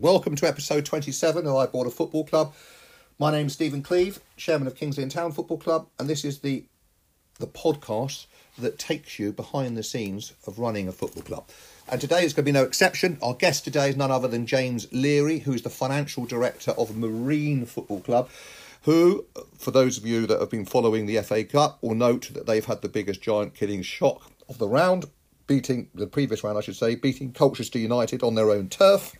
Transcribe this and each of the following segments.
Welcome to episode 27 of I Bought a Football Club. My name's Stephen Cleave, chairman of Kings Lynn Town Football Club, and this is the the podcast that takes you behind the scenes of running a football club. And today is going to be no exception. Our guest today is none other than James Leary, who's the financial director of Marine Football Club, who, for those of you that have been following the FA Cup, will note that they've had the biggest giant killing shock of the round, beating the previous round, I should say, beating Colchester United on their own turf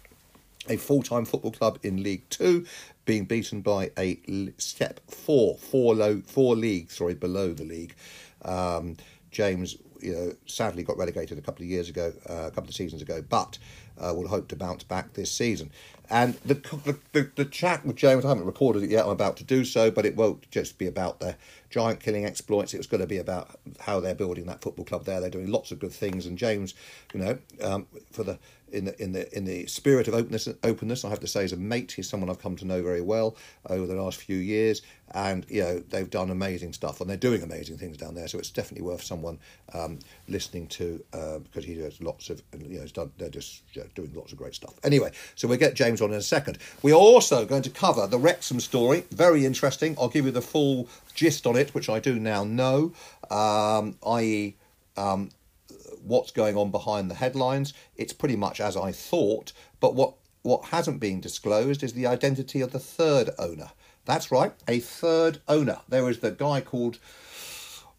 a full-time football club in League Two, being beaten by a step four, four low, four leagues, sorry, below the league. Um, James, you know, sadly got relegated a couple of years ago, uh, a couple of seasons ago, but uh, will hope to bounce back this season. And the, the, the the chat with James, I haven't recorded it yet. I'm about to do so, but it won't just be about their giant killing exploits. It's going to be about how they're building that football club there. They're doing lots of good things, and James, you know, um, for the in the in the in the spirit of openness, openness, I have to say, as a mate, he's someone I've come to know very well over the last few years, and you know they've done amazing stuff, and they're doing amazing things down there. So it's definitely worth someone um, listening to uh, because he does lots of you know done, they're just doing lots of great stuff. Anyway, so we'll get James on in a second. We are also going to cover the Wrexham story, very interesting. I'll give you the full gist on it, which I do now know, um, i.e. Um, what's going on behind the headlines. It's pretty much as I thought, but what, what hasn't been disclosed is the identity of the third owner. That's right, a third owner. There is the guy called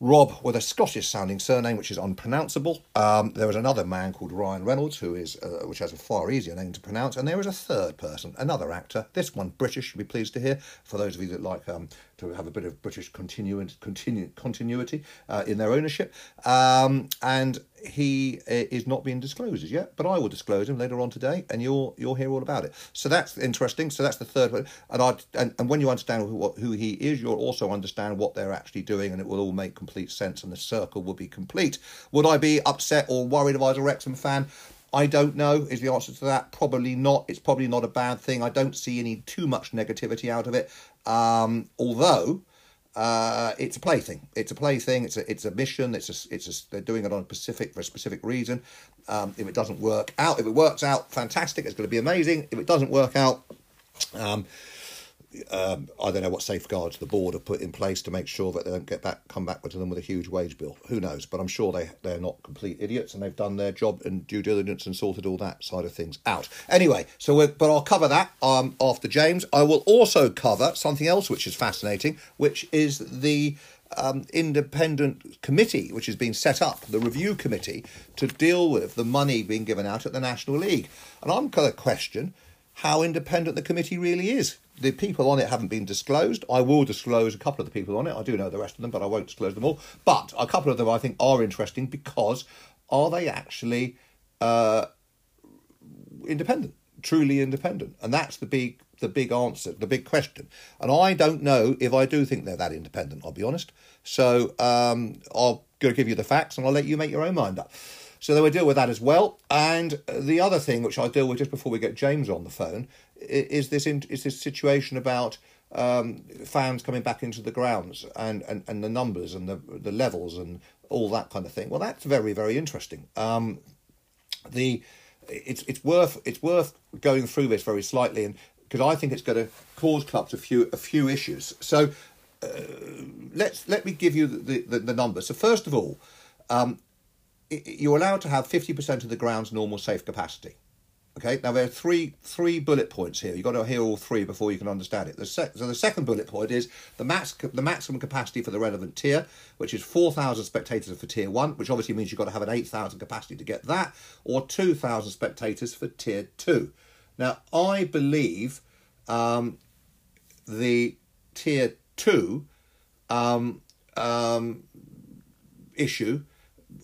Rob with a Scottish sounding surname which is unpronounceable. Um, there is another man called Ryan Reynolds who is uh, which has a far easier name to pronounce, and there is a third person, another actor. This one British, you'll be pleased to hear. For those of you that like um, to have a bit of British continu- continu- continuity uh, in their ownership, um, and he uh, is not being disclosed as yet, but I will disclose him later on today, and you'll you'll hear all about it. So that's interesting. So that's the third one, and I and, and when you understand who who he is, you'll also understand what they're actually doing, and it will all make complete sense, and the circle will be complete. Would I be upset or worried if I was a Wrexham fan? I don't know is the answer to that. Probably not. It's probably not a bad thing. I don't see any too much negativity out of it. Um, although uh, it's a plaything. It's a plaything. It's a it's a mission. It's a it's a, they're doing it on a specific for a specific reason. Um, if it doesn't work out, if it works out, fantastic. It's going to be amazing. If it doesn't work out, um, um, I don't know what safeguards the board have put in place to make sure that they don't get back come back to them with a huge wage bill. Who knows? But I'm sure they they're not complete idiots and they've done their job and due diligence and sorted all that side of things out. Anyway, so but I'll cover that um, after James. I will also cover something else which is fascinating, which is the um, independent committee which has been set up, the review committee, to deal with the money being given out at the National League. And I'm going to question how independent the committee really is the people on it haven't been disclosed. I will disclose a couple of the people on it. I do know the rest of them, but I won't disclose them all. But a couple of them I think are interesting because are they actually uh, independent, truly independent? And that's the big the big answer, the big question. And I don't know if I do think they're that independent. I'll be honest. So um, I'll go give you the facts, and I'll let you make your own mind up. So they we deal with that as well. And the other thing which I'll deal with just before we get James on the phone is this in, is this situation about um, fans coming back into the grounds and, and, and the numbers and the the levels and all that kind of thing. Well, that's very very interesting. Um, the it's it's worth it's worth going through this very slightly and because I think it's going to cause clubs a few a few issues. So uh, let's let me give you the, the, the numbers. So first of all, um, you're allowed to have fifty percent of the ground's normal safe capacity. Okay, now there are three three bullet points here. You've got to hear all three before you can understand it. The so the second bullet point is the max the maximum capacity for the relevant tier, which is four thousand spectators for tier one, which obviously means you've got to have an eight thousand capacity to get that, or two thousand spectators for tier two. Now I believe um, the tier two um, um, issue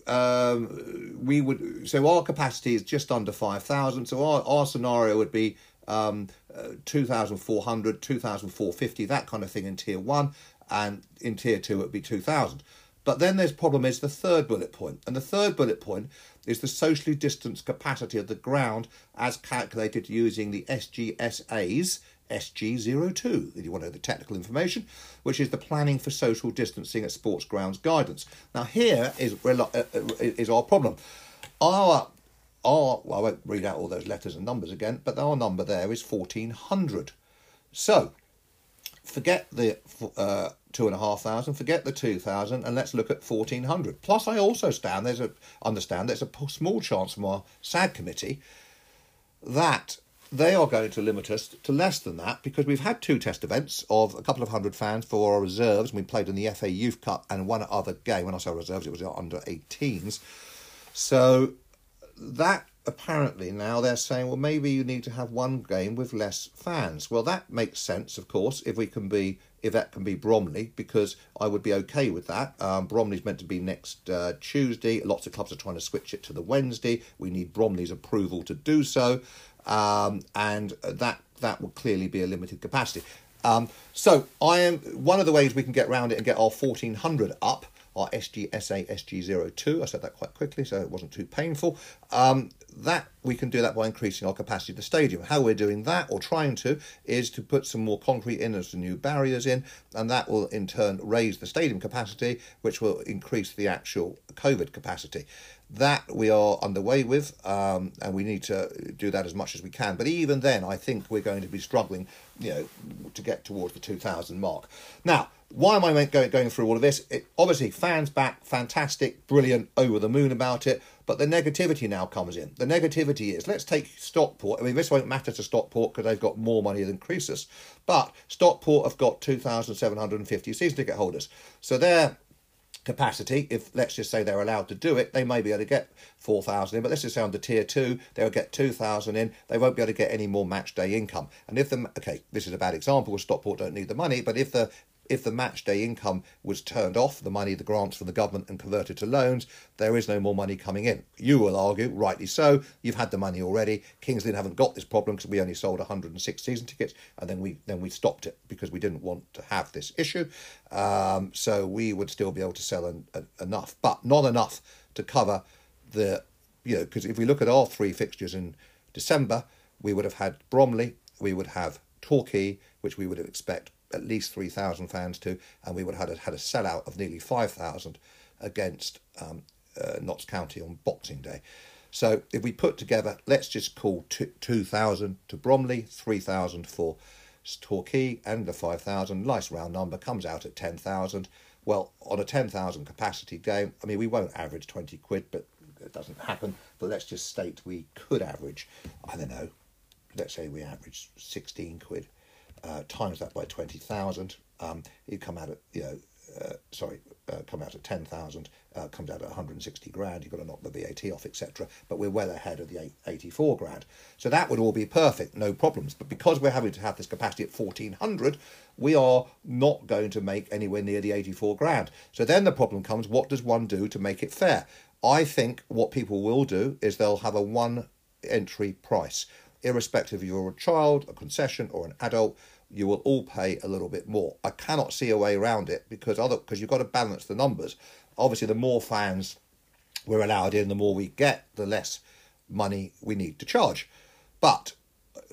um, we would so our capacity is just under 5,000. So our, our scenario would be um, uh, 2,400, 2,450, that kind of thing in tier one, and in tier two it would be 2,000. But then there's problem is the third bullet point, and the third bullet point is the socially distanced capacity of the ground as calculated using the SGSA's SG02, if you want to know the technical information, which is the Planning for Social Distancing at Sports Grounds guidance. Now, here is, uh, uh, is our problem. Our our, well, I won't read out all those letters and numbers again, but our number there is 1400. So, forget the uh, two and a half thousand, forget the two thousand, and let's look at fourteen hundred. Plus, I also stand there's a understand there's a small chance from our SAG committee that they are going to limit us to less than that because we've had two test events of a couple of hundred fans for our reserves. And we played in the FA Youth Cup and one other game. When I say reserves, it was under 18s. So that apparently now they're saying, well, maybe you need to have one game with less fans. Well, that makes sense, of course, if we can be if that can be Bromley, because I would be okay with that. Um, Bromley's meant to be next uh, Tuesday. Lots of clubs are trying to switch it to the Wednesday. We need Bromley's approval to do so, um, and that that will clearly be a limited capacity. Um, so I am one of the ways we can get around it and get our fourteen hundred up our SGSA SG02. I said that quite quickly, so it wasn't too painful. Um, that we can do that by increasing our capacity of the stadium. How we're doing that, or trying to, is to put some more concrete in and some new barriers in, and that will in turn raise the stadium capacity, which will increase the actual COVID capacity. That we are underway with, um, and we need to do that as much as we can. But even then, I think we're going to be struggling, you know, to get towards the 2,000 mark. Now, why am I going, going through all of this? It, obviously, fans back, fantastic, brilliant, over the moon about it. But the negativity now comes in. The negativity is let's take Stockport. I mean, this won't matter to Stockport because they've got more money than Croesus. But Stockport have got 2,750 season ticket holders. So their capacity, if let's just say they're allowed to do it, they may be able to get 4,000 in. But let's just say under tier two, they'll get 2,000 in. They won't be able to get any more match day income. And if the, okay, this is a bad example Stockport don't need the money, but if the if the match day income was turned off, the money, the grants from the government, and converted to loans, there is no more money coming in. You will argue, rightly so, you've had the money already. Kings Lynn haven't got this problem because we only sold 106 season tickets, and then we then we stopped it because we didn't want to have this issue. Um, so we would still be able to sell an, an, enough, but not enough to cover the, you know, because if we look at our three fixtures in December, we would have had Bromley, we would have Torquay, which we would expect at least 3,000 fans to, and we would have had a, had a sellout of nearly 5,000 against um, uh, Notts County on Boxing Day. So if we put together, let's just call 2,000 to Bromley, 3,000 for Torquay, and the 5,000, nice round number, comes out at 10,000. Well, on a 10,000 capacity game, I mean, we won't average 20 quid, but it doesn't happen. But let's just state we could average, I don't know, let's say we average 16 quid uh, times that by 20,000, um, you come out at, you know, uh, sorry, uh, come out at 10,000, uh, comes out at 160 grand, you've got to knock the VAT off, etc. But we're well ahead of the 84 grand. So that would all be perfect, no problems. But because we're having to have this capacity at 1400, we are not going to make anywhere near the 84 grand. So then the problem comes what does one do to make it fair? I think what people will do is they'll have a one entry price irrespective of you're a child, a concession, or an adult, you will all pay a little bit more. I cannot see a way around it because other because you've got to balance the numbers. Obviously, the more fans we're allowed in, the more we get, the less money we need to charge. But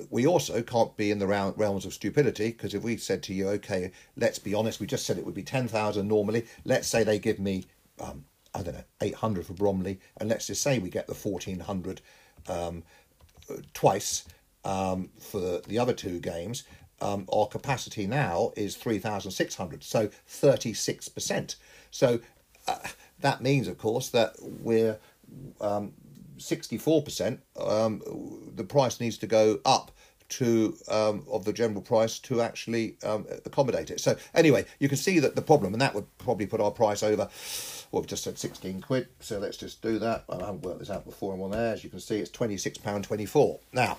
we also can't be in the realms of stupidity because if we said to you, okay, let's be honest, we just said it would be 10,000 normally. Let's say they give me, um, I don't know, 800 for Bromley, and let's just say we get the 1400 um, twice um, for the other two games. Um, our capacity now is 3,600, so 36%. So uh, that means, of course, that we're um, 64%. Um, the price needs to go up to um, of the general price to actually um, accommodate it. So anyway, you can see that the problem, and that would probably put our price over well, we've just said 16 quid, so let's just do that. I haven't worked this out before I'm on there. As you can see, it's £26.24. Now,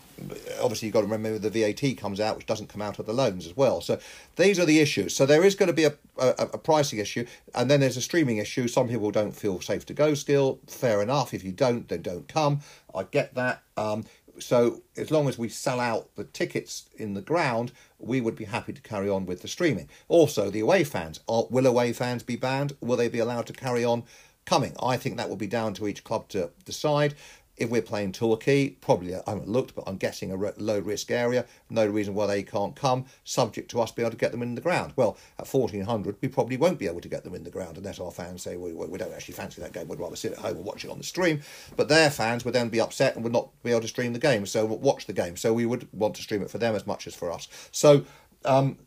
obviously, you've got to remember the VAT comes out, which doesn't come out of the loans as well. So these are the issues. So there is going to be a, a, a pricing issue, and then there's a streaming issue. Some people don't feel safe to go still. Fair enough. If you don't, then don't come. I get that. Um, so as long as we sell out the tickets in the ground, we would be happy to carry on with the streaming. Also, the away fans are, will away fans be banned? Will they be allowed to carry on coming? I think that will be down to each club to decide. If we're playing Torquay, probably I haven't looked, but I'm guessing a low risk area. No reason why they can't come, subject to us being able to get them in the ground. Well, at 1400, we probably won't be able to get them in the ground unless our fans say we, we don't actually fancy that game. We'd rather sit at home and watch it on the stream. But their fans would then be upset and would not be able to stream the game. So watch the game. So we would want to stream it for them as much as for us. So um,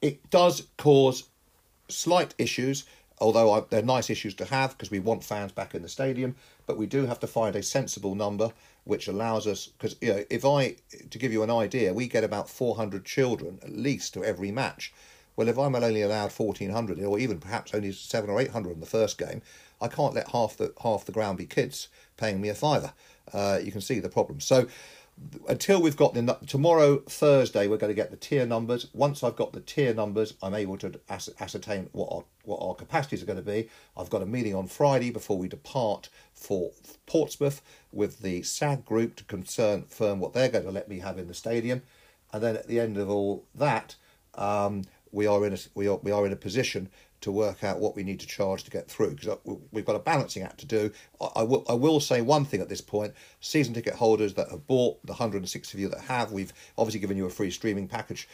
it does cause slight issues although they're nice issues to have because we want fans back in the stadium, but we do have to find a sensible number which allows us because you know if I to give you an idea, we get about four hundred children at least to every match. Well, if I'm only allowed fourteen hundred, or even perhaps only seven or eight hundred in the first game, I can't let half the half the ground be kids paying me a fiver. Uh, you can see the problem. So until we've got the tomorrow Thursday, we're going to get the tier numbers. Once I've got the tier numbers, I'm able to ascertain what our what our capacities are going to be. I've got a meeting on Friday before we depart for Portsmouth with the SAG group to confirm what they're going to let me have in the stadium, and then at the end of all that, um, we are in a we are we are in a position to work out what we need to charge to get through because we've got a balancing act to do. I, will, I will say one thing at this point season ticket holders that have bought, the 160 of you that have, we've obviously given you a free streaming package.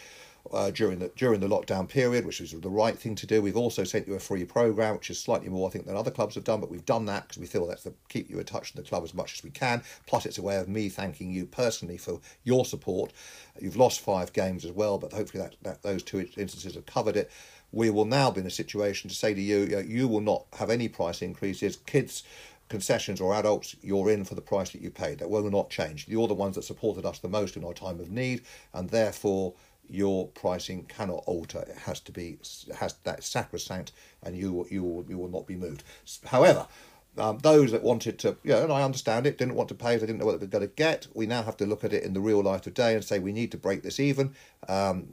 Uh, during the during the lockdown period, which was the right thing to do. We've also sent you a free program, which is slightly more, I think, than other clubs have done, but we've done that because we feel that's to keep you in touch with the club as much as we can. Plus, it's a way of me thanking you personally for your support. You've lost five games as well, but hopefully that, that those two instances have covered it we will now be in a situation to say to you, you will not have any price increases. Kids, concessions or adults, you're in for the price that you paid. That will not change. You're the ones that supported us the most in our time of need, and therefore your pricing cannot alter. It has to be has that sacrosanct, and you you will you will not be moved. However, um, those that wanted to, yeah, and I understand it, didn't want to pay, they didn't know what they were going to get. We now have to look at it in the real life today and say we need to break this even. Um,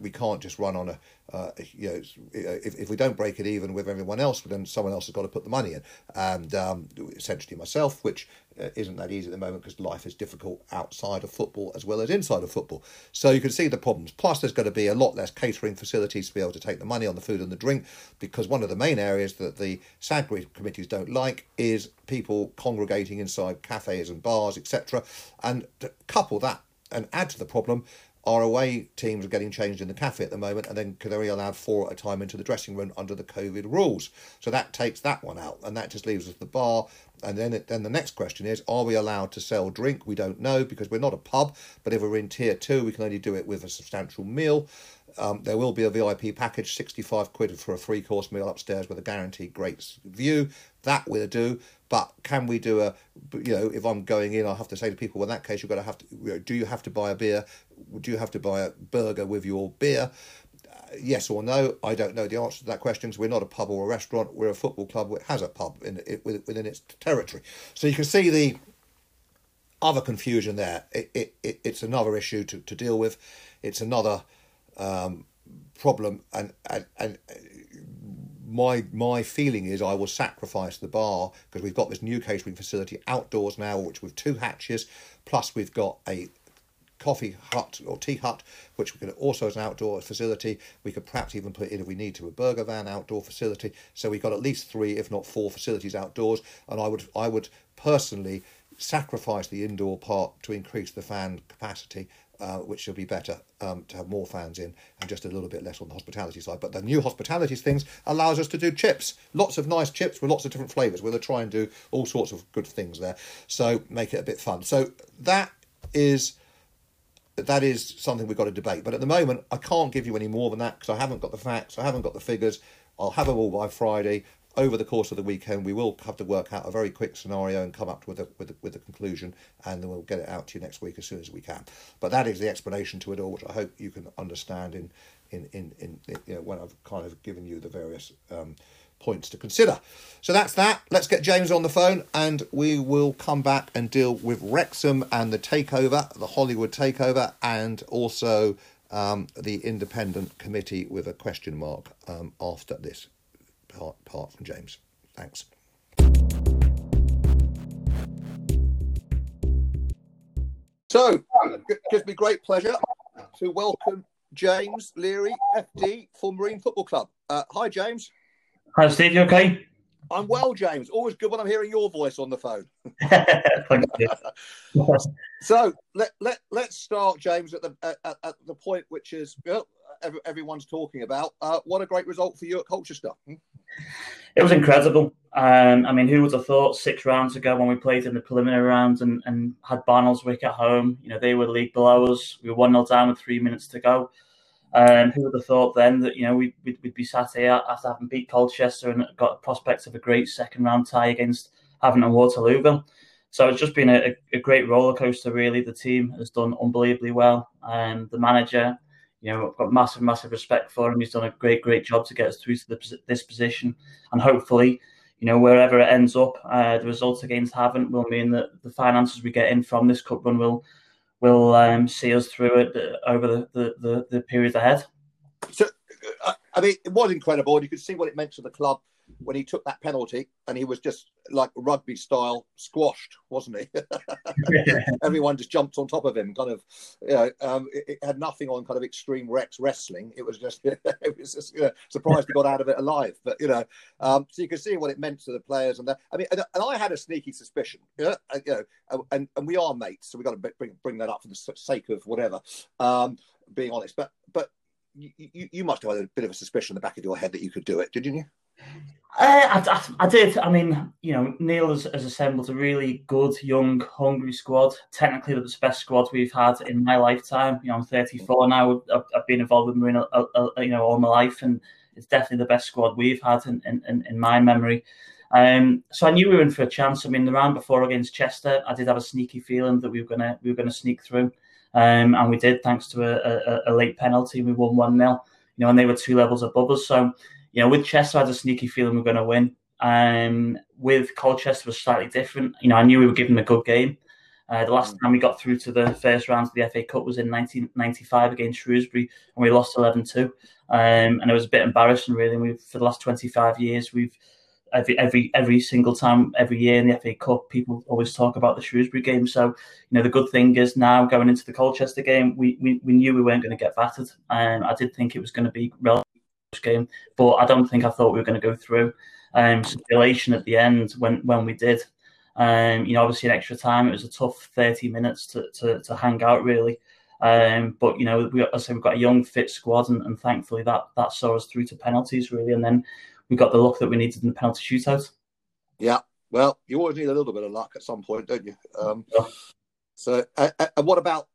we can't just run on a, uh, you know, if, if we don't break it even with everyone else, then someone else has got to put the money in. And um, essentially myself, which uh, isn't that easy at the moment because life is difficult outside of football as well as inside of football. So you can see the problems. Plus, there's going to be a lot less catering facilities to be able to take the money on the food and the drink because one of the main areas that the SAG committees don't like is people congregating inside cafes and bars, etc. And to couple that and add to the problem our away teams are getting changed in the cafe at the moment, and then can only allowed four at a time into the dressing room under the COVID rules. So that takes that one out, and that just leaves us the bar. And then, it, then the next question is: Are we allowed to sell drink? We don't know because we're not a pub. But if we're in tier two, we can only do it with a substantial meal. Um, there will be a VIP package, 65 quid for a three course meal upstairs with a guaranteed great view. That we'll do. But can we do a, you know, if I'm going in, I'll have to say to people, well, in that case, you've got to have to, you know, do you have to buy a beer? Do you have to buy a burger with your beer? Uh, yes or no? I don't know the answer to that question because we're not a pub or a restaurant. We're a football club which has a pub in it, within its territory. So you can see the other confusion there. It, it, it it's another issue to, to deal with. It's another um, problem, and, and and my my feeling is I will sacrifice the bar because we've got this new catering facility outdoors now, which with two hatches, plus we've got a coffee hut or tea hut, which we can also as an outdoor facility. We could perhaps even put in if we need to a burger van outdoor facility. So we've got at least three, if not four, facilities outdoors. And I would I would personally sacrifice the indoor part to increase the fan capacity uh, which will be better um, to have more fans in and just a little bit less on the hospitality side. But the new hospitality things allows us to do chips, lots of nice chips with lots of different flavours. To try and do all sorts of good things there, so make it a bit fun. So that is that is something we've got to debate. But at the moment, I can't give you any more than that because I haven't got the facts, I haven't got the figures. I'll have them all by Friday over the course of the weekend, we will have to work out a very quick scenario and come up with a with a, with a conclusion, and then we'll get it out to you next week as soon as we can. But that is the explanation to it all, which I hope you can understand in in in, in, in you know when I've kind of given you the various. Um, points to consider. So that's that. Let's get James on the phone and we will come back and deal with Wrexham and the takeover, the Hollywood takeover, and also um, the independent committee with a question mark um, after this part, part from James. Thanks. So, it gives me great pleasure to welcome James Leary, FD for Marine Football Club. Uh, hi, James. Hi, Steve. You okay? I'm well, James. Always good when I'm hearing your voice on the phone. Thank you. so let let let's start, James, at the at, at the point which is every, everyone's talking about. Uh, what a great result for you at Colchester. Hmm? It was incredible. Um, I mean, who would have thought six rounds ago when we played in the preliminary rounds and, and had Barnoldswick at home? You know, they were the league below us. We were 1 0 down with three minutes to go. Um, who would have thought then that you know we'd, we'd, we'd, be sat here after having beat Colchester and got prospects of a great second round tie against Havant and Waterlooville. So it's just been a, a, great roller coaster. Really, the team has done unbelievably well, and the manager, you know, I've got massive, massive respect for him. He's done a great, great job to get us through to the, this position, and hopefully, you know, wherever it ends up, uh, the results against Havant will mean that the finances we get in from this cup run will will um, see us through it uh, over the, the, the, the period ahead. So, uh, I mean, it was incredible, and you could see what it meant to the club when he took that penalty, and he was just like rugby style squashed, wasn't he? Everyone just jumped on top of him, kind of. You know, um, it, it, had nothing on kind of extreme Rex wrestling. It was just, it was just you know, surprised he got out of it alive. But you know, um, so you can see what it meant to the players, and that. I mean, and, and, I had a sneaky suspicion, you know, you know, and and we are mates, so we have got to bring bring that up for the sake of whatever. Um, being honest, but but you, you, you must have had a bit of a suspicion in the back of your head that you could do it, didn't you? Uh, I, I, I, did. I mean, you know, Neil has, has, assembled a really good, young, hungry squad. Technically, the best squad we've had in my lifetime. You know, I'm 34 now. I've, I've been involved with Marine, uh, you know, all my life, and it's definitely the best squad we've had in, in, in my memory. Um, so I knew we were in for a chance. I mean, the round before against Chester, I did have a sneaky feeling that we were gonna we were gonna sneak through, um, and we did thanks to a, a, a late penalty. We won one 0 You know, and they were two levels above us. So you know, with Chester, I had a sneaky feeling we are going to win. Um, with Colchester was slightly different. You know, I knew we were giving a good game. Uh, the last mm. time we got through to the first round of the FA Cup was in 1995 against Shrewsbury, and we lost 11-2. Um, and it was a bit embarrassing, really. we for the last 25 years, we've every every every single time, every year in the FA Cup, people always talk about the Shrewsbury game. So, you know, the good thing is now going into the Colchester game, we we, we knew we weren't going to get battered, and I did think it was going to be relatively game, but I don't think I thought we were going to go through. Um, elation at the end when when we did. Um, you know, obviously in extra time, it was a tough 30 minutes to, to, to hang out really. Um, but you know, we, I say we've got a young, fit squad, and, and, thankfully that that saw us through to penalties really, and then we got the luck that we needed in the penalty shootout. Yeah, well, you always need a little bit of luck at some point, don't you? Um, yeah. So, uh, uh, and what about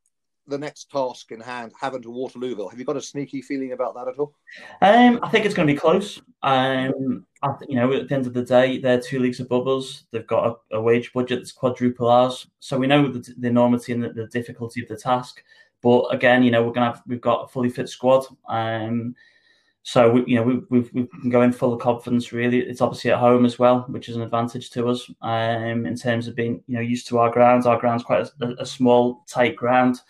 the next task in hand, Havant to Waterlooville. Have you got a sneaky feeling about that at all? Um, I think it's going to be close. Um, I, you know, at the end of the day, they're two leagues above us. They've got a, a wage budget that's quadruple ours, so we know the, the enormity and the, the, difficulty of the task. But again, you know, we're to have we've got a fully fit squad. Um, so we, you know, we, we've we can go in full of confidence. Really, it's obviously at home as well, which is an advantage to us um, in terms of being you know used to our grounds. Our ground's quite a, a small, tight ground.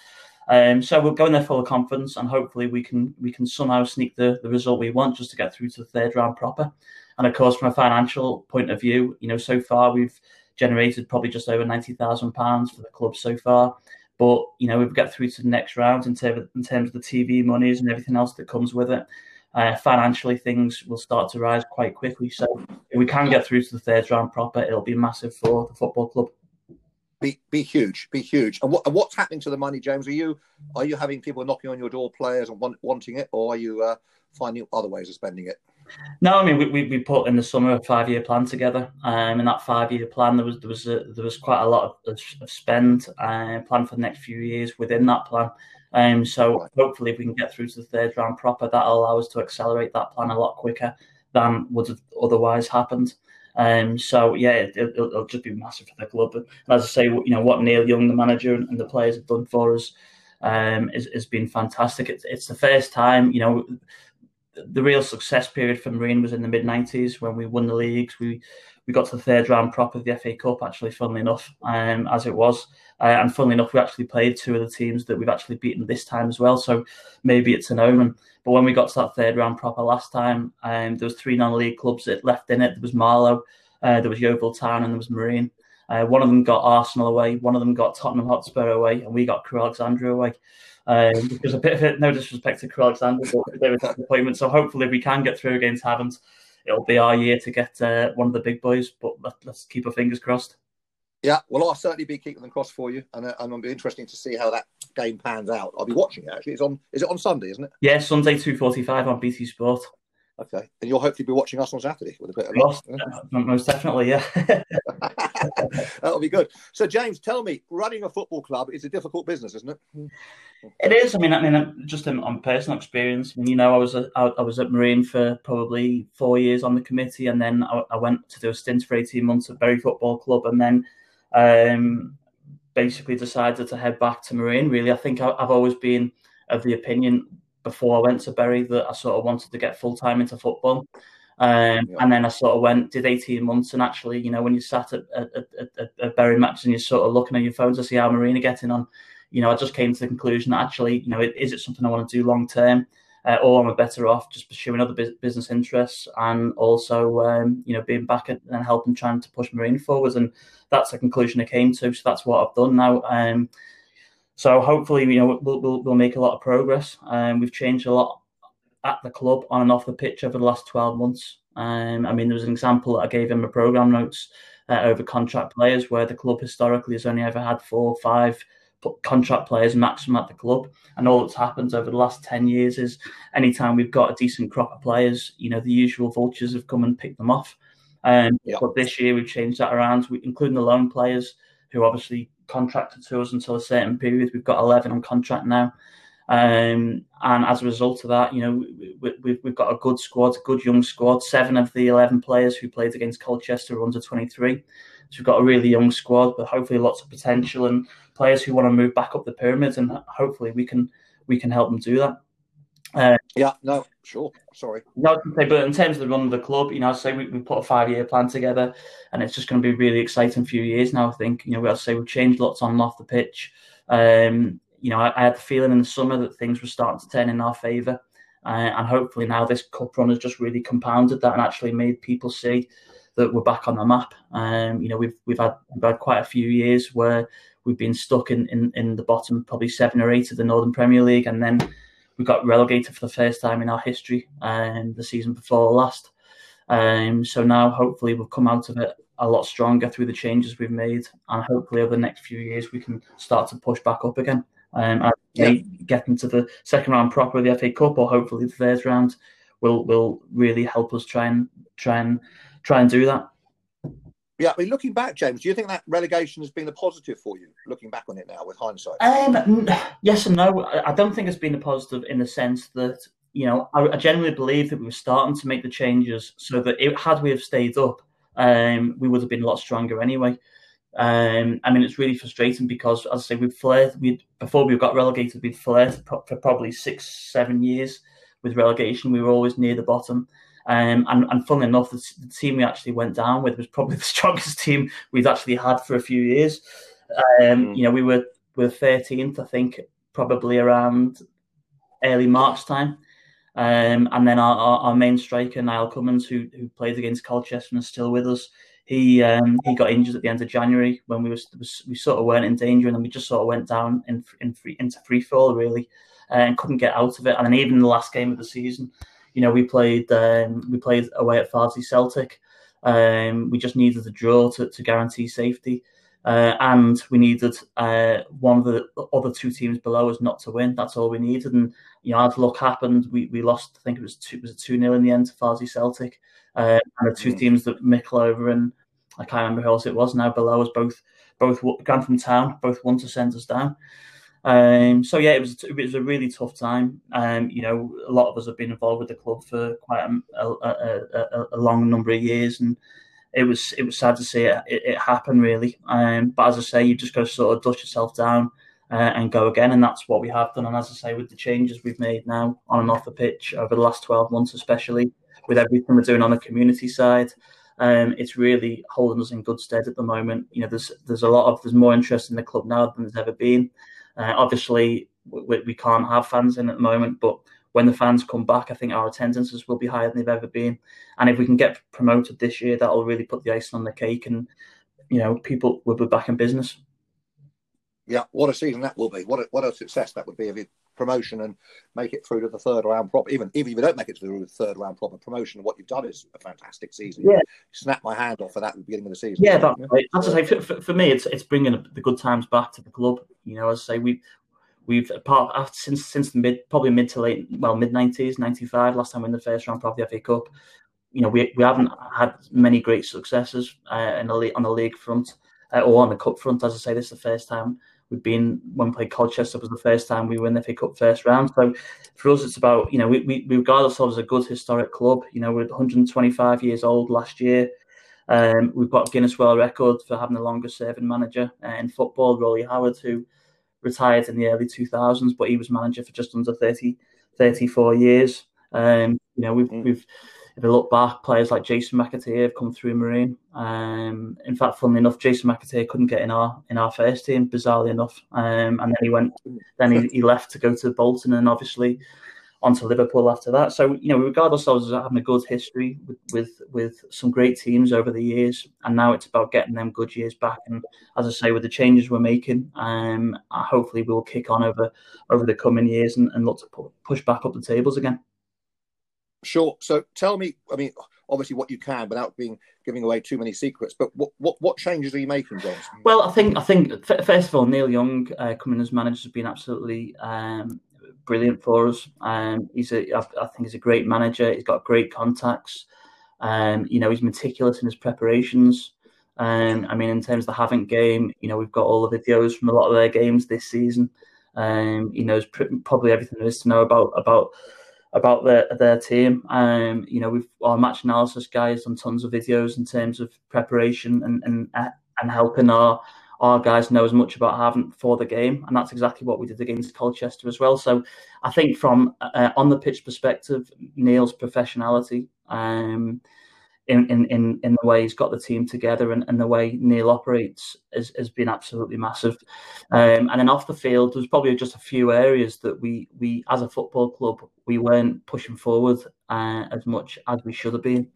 Um, so we'll go in there full of confidence, and hopefully we can we can somehow sneak the, the result we want just to get through to the third round proper. And of course, from a financial point of view, you know, so far we've generated probably just over ninety thousand pounds for the club so far. But you know, if we've got through to the next round in of, in terms of the TV monies and everything else that comes with it. Uh, financially, things will start to rise quite quickly. So if we can get through to the third round proper, it'll be massive for the football club be be huge, be huge. And, what, and what's happening to the money, James? Are you are you having people knocking on your door, players, and want, wanting it, or are you uh, finding other ways of spending it? No, I mean we, we, put in the summer a five year plan together. Um, in that five year plan, there was there was a, there was quite a lot of, of spend uh, planned for the next few years within that plan. Um, so right. hopefully, if we can get through to the third round proper, that'll allow us to accelerate that plan a lot quicker than would have otherwise happened. Um, so yeah, it, will it'll just be massive for the club. And as I say, you know what Neil Young, the manager, and, the players have done for us um, is, has been fantastic. It's, it's the first time, you know, the real success period for Marine was in the mid '90s when we won the leagues. We we got to the third round prop of the FA Cup, actually, funnily enough, um, as it was. Uh, and funnily enough, we actually played two of the teams that we've actually beaten this time as well. So maybe it's an omen. But when we got to that third round proper last time, um, there was three non-league clubs that left in it. There was Marlow, uh, there was Yeovil Town, and there was Marine. Uh, one of them got Arsenal away, one of them got Tottenham Hotspur away, and we got Crewe Alexandra away. Um, there's a bit of it, no disrespect to Crewe Alexandra, but they were disappointment. So hopefully we can get through against Havant it'll be our year to get uh, one of the big boys. But let, us keep our fingers crossed. Yeah, well, I'll certainly be keeping them crossed for you, and, uh, and it'll be interesting to see how that game pans out. I'll be watching it actually. It's on. Is it on Sunday? Isn't it? Yeah, Sunday two forty five on BT Sport. Okay, and you'll hopefully be watching us on Saturday with a bit of luck. Most definitely, yeah. That'll be good. So, James, tell me, running a football club is a difficult business, isn't it? It is. I mean, I mean, just on personal experience. You know, I was a, I, I was at Marine for probably four years on the committee, and then I, I went to do a stint for eighteen months at Bury Football Club, and then um, basically decided to head back to Marine. Really, I think I, I've always been of the opinion before I went to Bury that I sort of wanted to get full time into football. Um, yeah. And then I sort of went, did 18 months. And actually, you know, when you sat at, at, at, at Bury match and you're sort of looking at your phone to see how Marina getting on, you know, I just came to the conclusion that actually, you know, is it something I want to do long term? Uh, or am I better off just pursuing other business interests and also, um, you know, being back and helping trying to push Marine forwards? And that's the conclusion I came to. So that's what I've done now. Um, so hopefully, you know, we'll, we'll, we'll make a lot of progress. Um, we've changed a lot at the club on and off the pitch over the last 12 months. Um, I mean, there was an example that I gave in my program notes uh, over contract players, where the club historically has only ever had four or five contract players maximum at the club. And all that's happened over the last 10 years is anytime we've got a decent crop of players, you know, the usual vultures have come and picked them off. Um, yep. But this year we've changed that around, including the loan players who obviously contracted to us until a certain period. We've got 11 on contract now. Um, and as a result of that, you know, we, we, we've got a good squad, a good young squad. Seven of the 11 players who played against Colchester are under 23. So we've got a really young squad, but hopefully lots of potential and players who want to move back up the pyramids. And hopefully we can we can help them do that. Uh, yeah, no, sure. Sorry. No, but in terms of the run of the club, you know, I say we, we put a five year plan together, and it's just going to be a really exciting few years now. I think you know, I say we've changed lots on and off the pitch. Um, you know, I, I, had the feeling in the summer that things were starting to turn in our favour, uh, and hopefully now this cup run has just really compounded that and actually made people see that we're back on the map. Um, you know, we've we've had we've had quite a few years where we've been stuck in, in, in the bottom, probably seven or eight of the Northern Premier League, and then we got relegated for the first time in our history um, the season before last. Um, so now hopefully we'll come out of it a lot stronger through the changes we've made, and hopefully over the next few years we can start to push back up again. Um, and yeah. get into the second round proper of the FA Cup, or hopefully the third round will will really help us try and try and try and do that. Yeah, I mean, looking back, James, do you think that relegation has been a positive for you? Looking back on it now with hindsight. Um, yes and no. I don't think it's been a positive in the sense that you know I, I genuinely believe that we were starting to make the changes so that it, had we have stayed up, um, we would have been a lot stronger anyway. Um, I mean, it's really frustrating because, as I say, we've flirted. We before we got relegated, we'd flirted for probably six, seven years with relegation. We were always near the bottom. Um, and, and funnily enough, the, the, team we actually went down with was probably the strongest team we've actually had for a few years. Um, mm. You know, we were we were 13th, I think, probably around early March time. Um, and then our, our, our, main striker, Niall Cummins, who, who played against Colchester and is still with us, he um, he got injured at the end of January when we was, we sort of weren't in danger, and then we just sort of went down in, in free, into free fall really, uh, and couldn't get out of it. And then even in the last game of the season, you know, we played um, we played away at Farsley Celtic. Um, we just needed a draw to, to guarantee safety. Uh, and we needed uh, one of the other two teams below us not to win. That's all we needed. And you know, as luck happened, we, we lost. I think it was two, was it two 0 in the end to Farsley Celtic. Uh, and the two mm. teams that Mickle and I can't remember who else it was now below us both both Grantham Town both won to send us down. Um, so yeah, it was it was a really tough time. Um, you know, a lot of us have been involved with the club for quite a, a, a, a long number of years, and it was it was sad to see it, it, it happen really. Um, but as I say, you just to sort of dust yourself down uh, and go again, and that's what we have done. And as I say, with the changes we've made now on and off the pitch over the last twelve months, especially with everything we're doing on the community side. Um, it's really holding us in good stead at the moment. You know, there's there's a lot of there's more interest in the club now than there's ever been. Uh, obviously, we, we, can't have fans in at the moment, but when the fans come back, I think our attendances will be higher than they've ever been. And if we can get promoted this year, that'll really put the icing on the cake, and you know, people will be back in business. Yeah, what a season that will be. What a, what a success that would be if you promotion and make it through to the third round proper. Even, even if you don't make it through the third round proper promotion, what you've done is a fantastic season. Yeah. Snap my hand off for that at the beginning of the season. Yeah, that's right. As I say, for, for, for, me, it's it's bringing the good times back to the club. You know, as I say, we we've apart after, since since the mid probably mid to late well mid nineties, ninety five. Last time we in the first round of the FA Cup. You know, we, we haven't had many great successes uh, in the on the league front uh, or on the cup front. As I say, this is the first time we've been when we played Colchester was the first time we win the FA Cup first round. So for us, it's about you know we, we, we regard ourselves as a good historic club. You know, we're 125 years old last year. Um, we've got Guinness World Record for having the longest serving manager uh, in football, Roly Howard, who retired in the early 2000s, but he was manager for just under 30, 34 years. Um, you know, we've, mm. we've, if you look back, players like Jason McAteer have come through Marine. Um, in fact, funnily enough, Jason McAteer couldn't get in our in our first team, bizarrely enough. Um, and then he went, then he, he left to go to Bolton, and obviously on to Liverpool after that. So you know, we regard ourselves as having a good history with, with with some great teams over the years, and now it's about getting them good years back. And as I say, with the changes we're making, um, hopefully we'll kick on over over the coming years and, and look to push back up the tables again. Sure. So tell me, I mean, obviously what you can without being giving away too many secrets. But what what, what changes are you making, James? Well, I think I think first of all, Neil Young uh, coming as manager has been absolutely um, brilliant for us. Um, he's a, I, think he's a great manager. He's got great contacts. Um, you know, he's meticulous in his preparations. Um, I mean, in terms of the Havant game, you know, we've got all the videos from a lot of their games this season. Um, he knows pr- probably everything there is to know about about about their their team. Um, you know, we've our match analysis guys done tons of videos in terms of preparation and and and helping our our guys know as much about Havant for the game, and that's exactly what we did against Colchester as well. So, I think from uh, on the pitch perspective, Neil's professionality, um, in, in in the way he's got the team together and, and the way Neil operates has, has been absolutely massive. Um, and then off the field, there's probably just a few areas that we we as a football club we weren't pushing forward uh, as much as we should have been.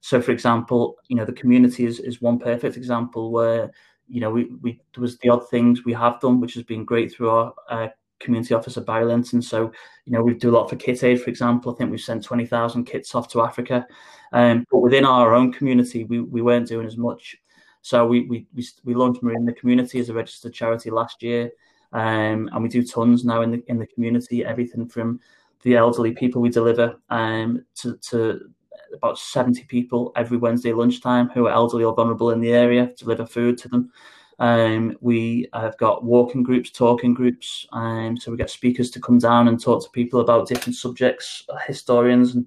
So, for example, you know the community is, is one perfect example where you know, we, we there was the odd things we have done, which has been great through our uh, community office of violence. And so, you know, we do a lot for Kit Aid, for example. I think we've sent 20,000 kits off to Africa. Um, but within our own community, we, we weren't doing as much. So we, we, we, we launched Marine the Community as a registered charity last year. Um, and we do tons now in the in the community, everything from the elderly people we deliver um, to, to about 70 people every Wednesday lunchtime who are elderly or vulnerable in the area, to deliver food to them. Um, we have got walking groups, talking groups. Um, so we get speakers to come down and talk to people about different subjects, historians. And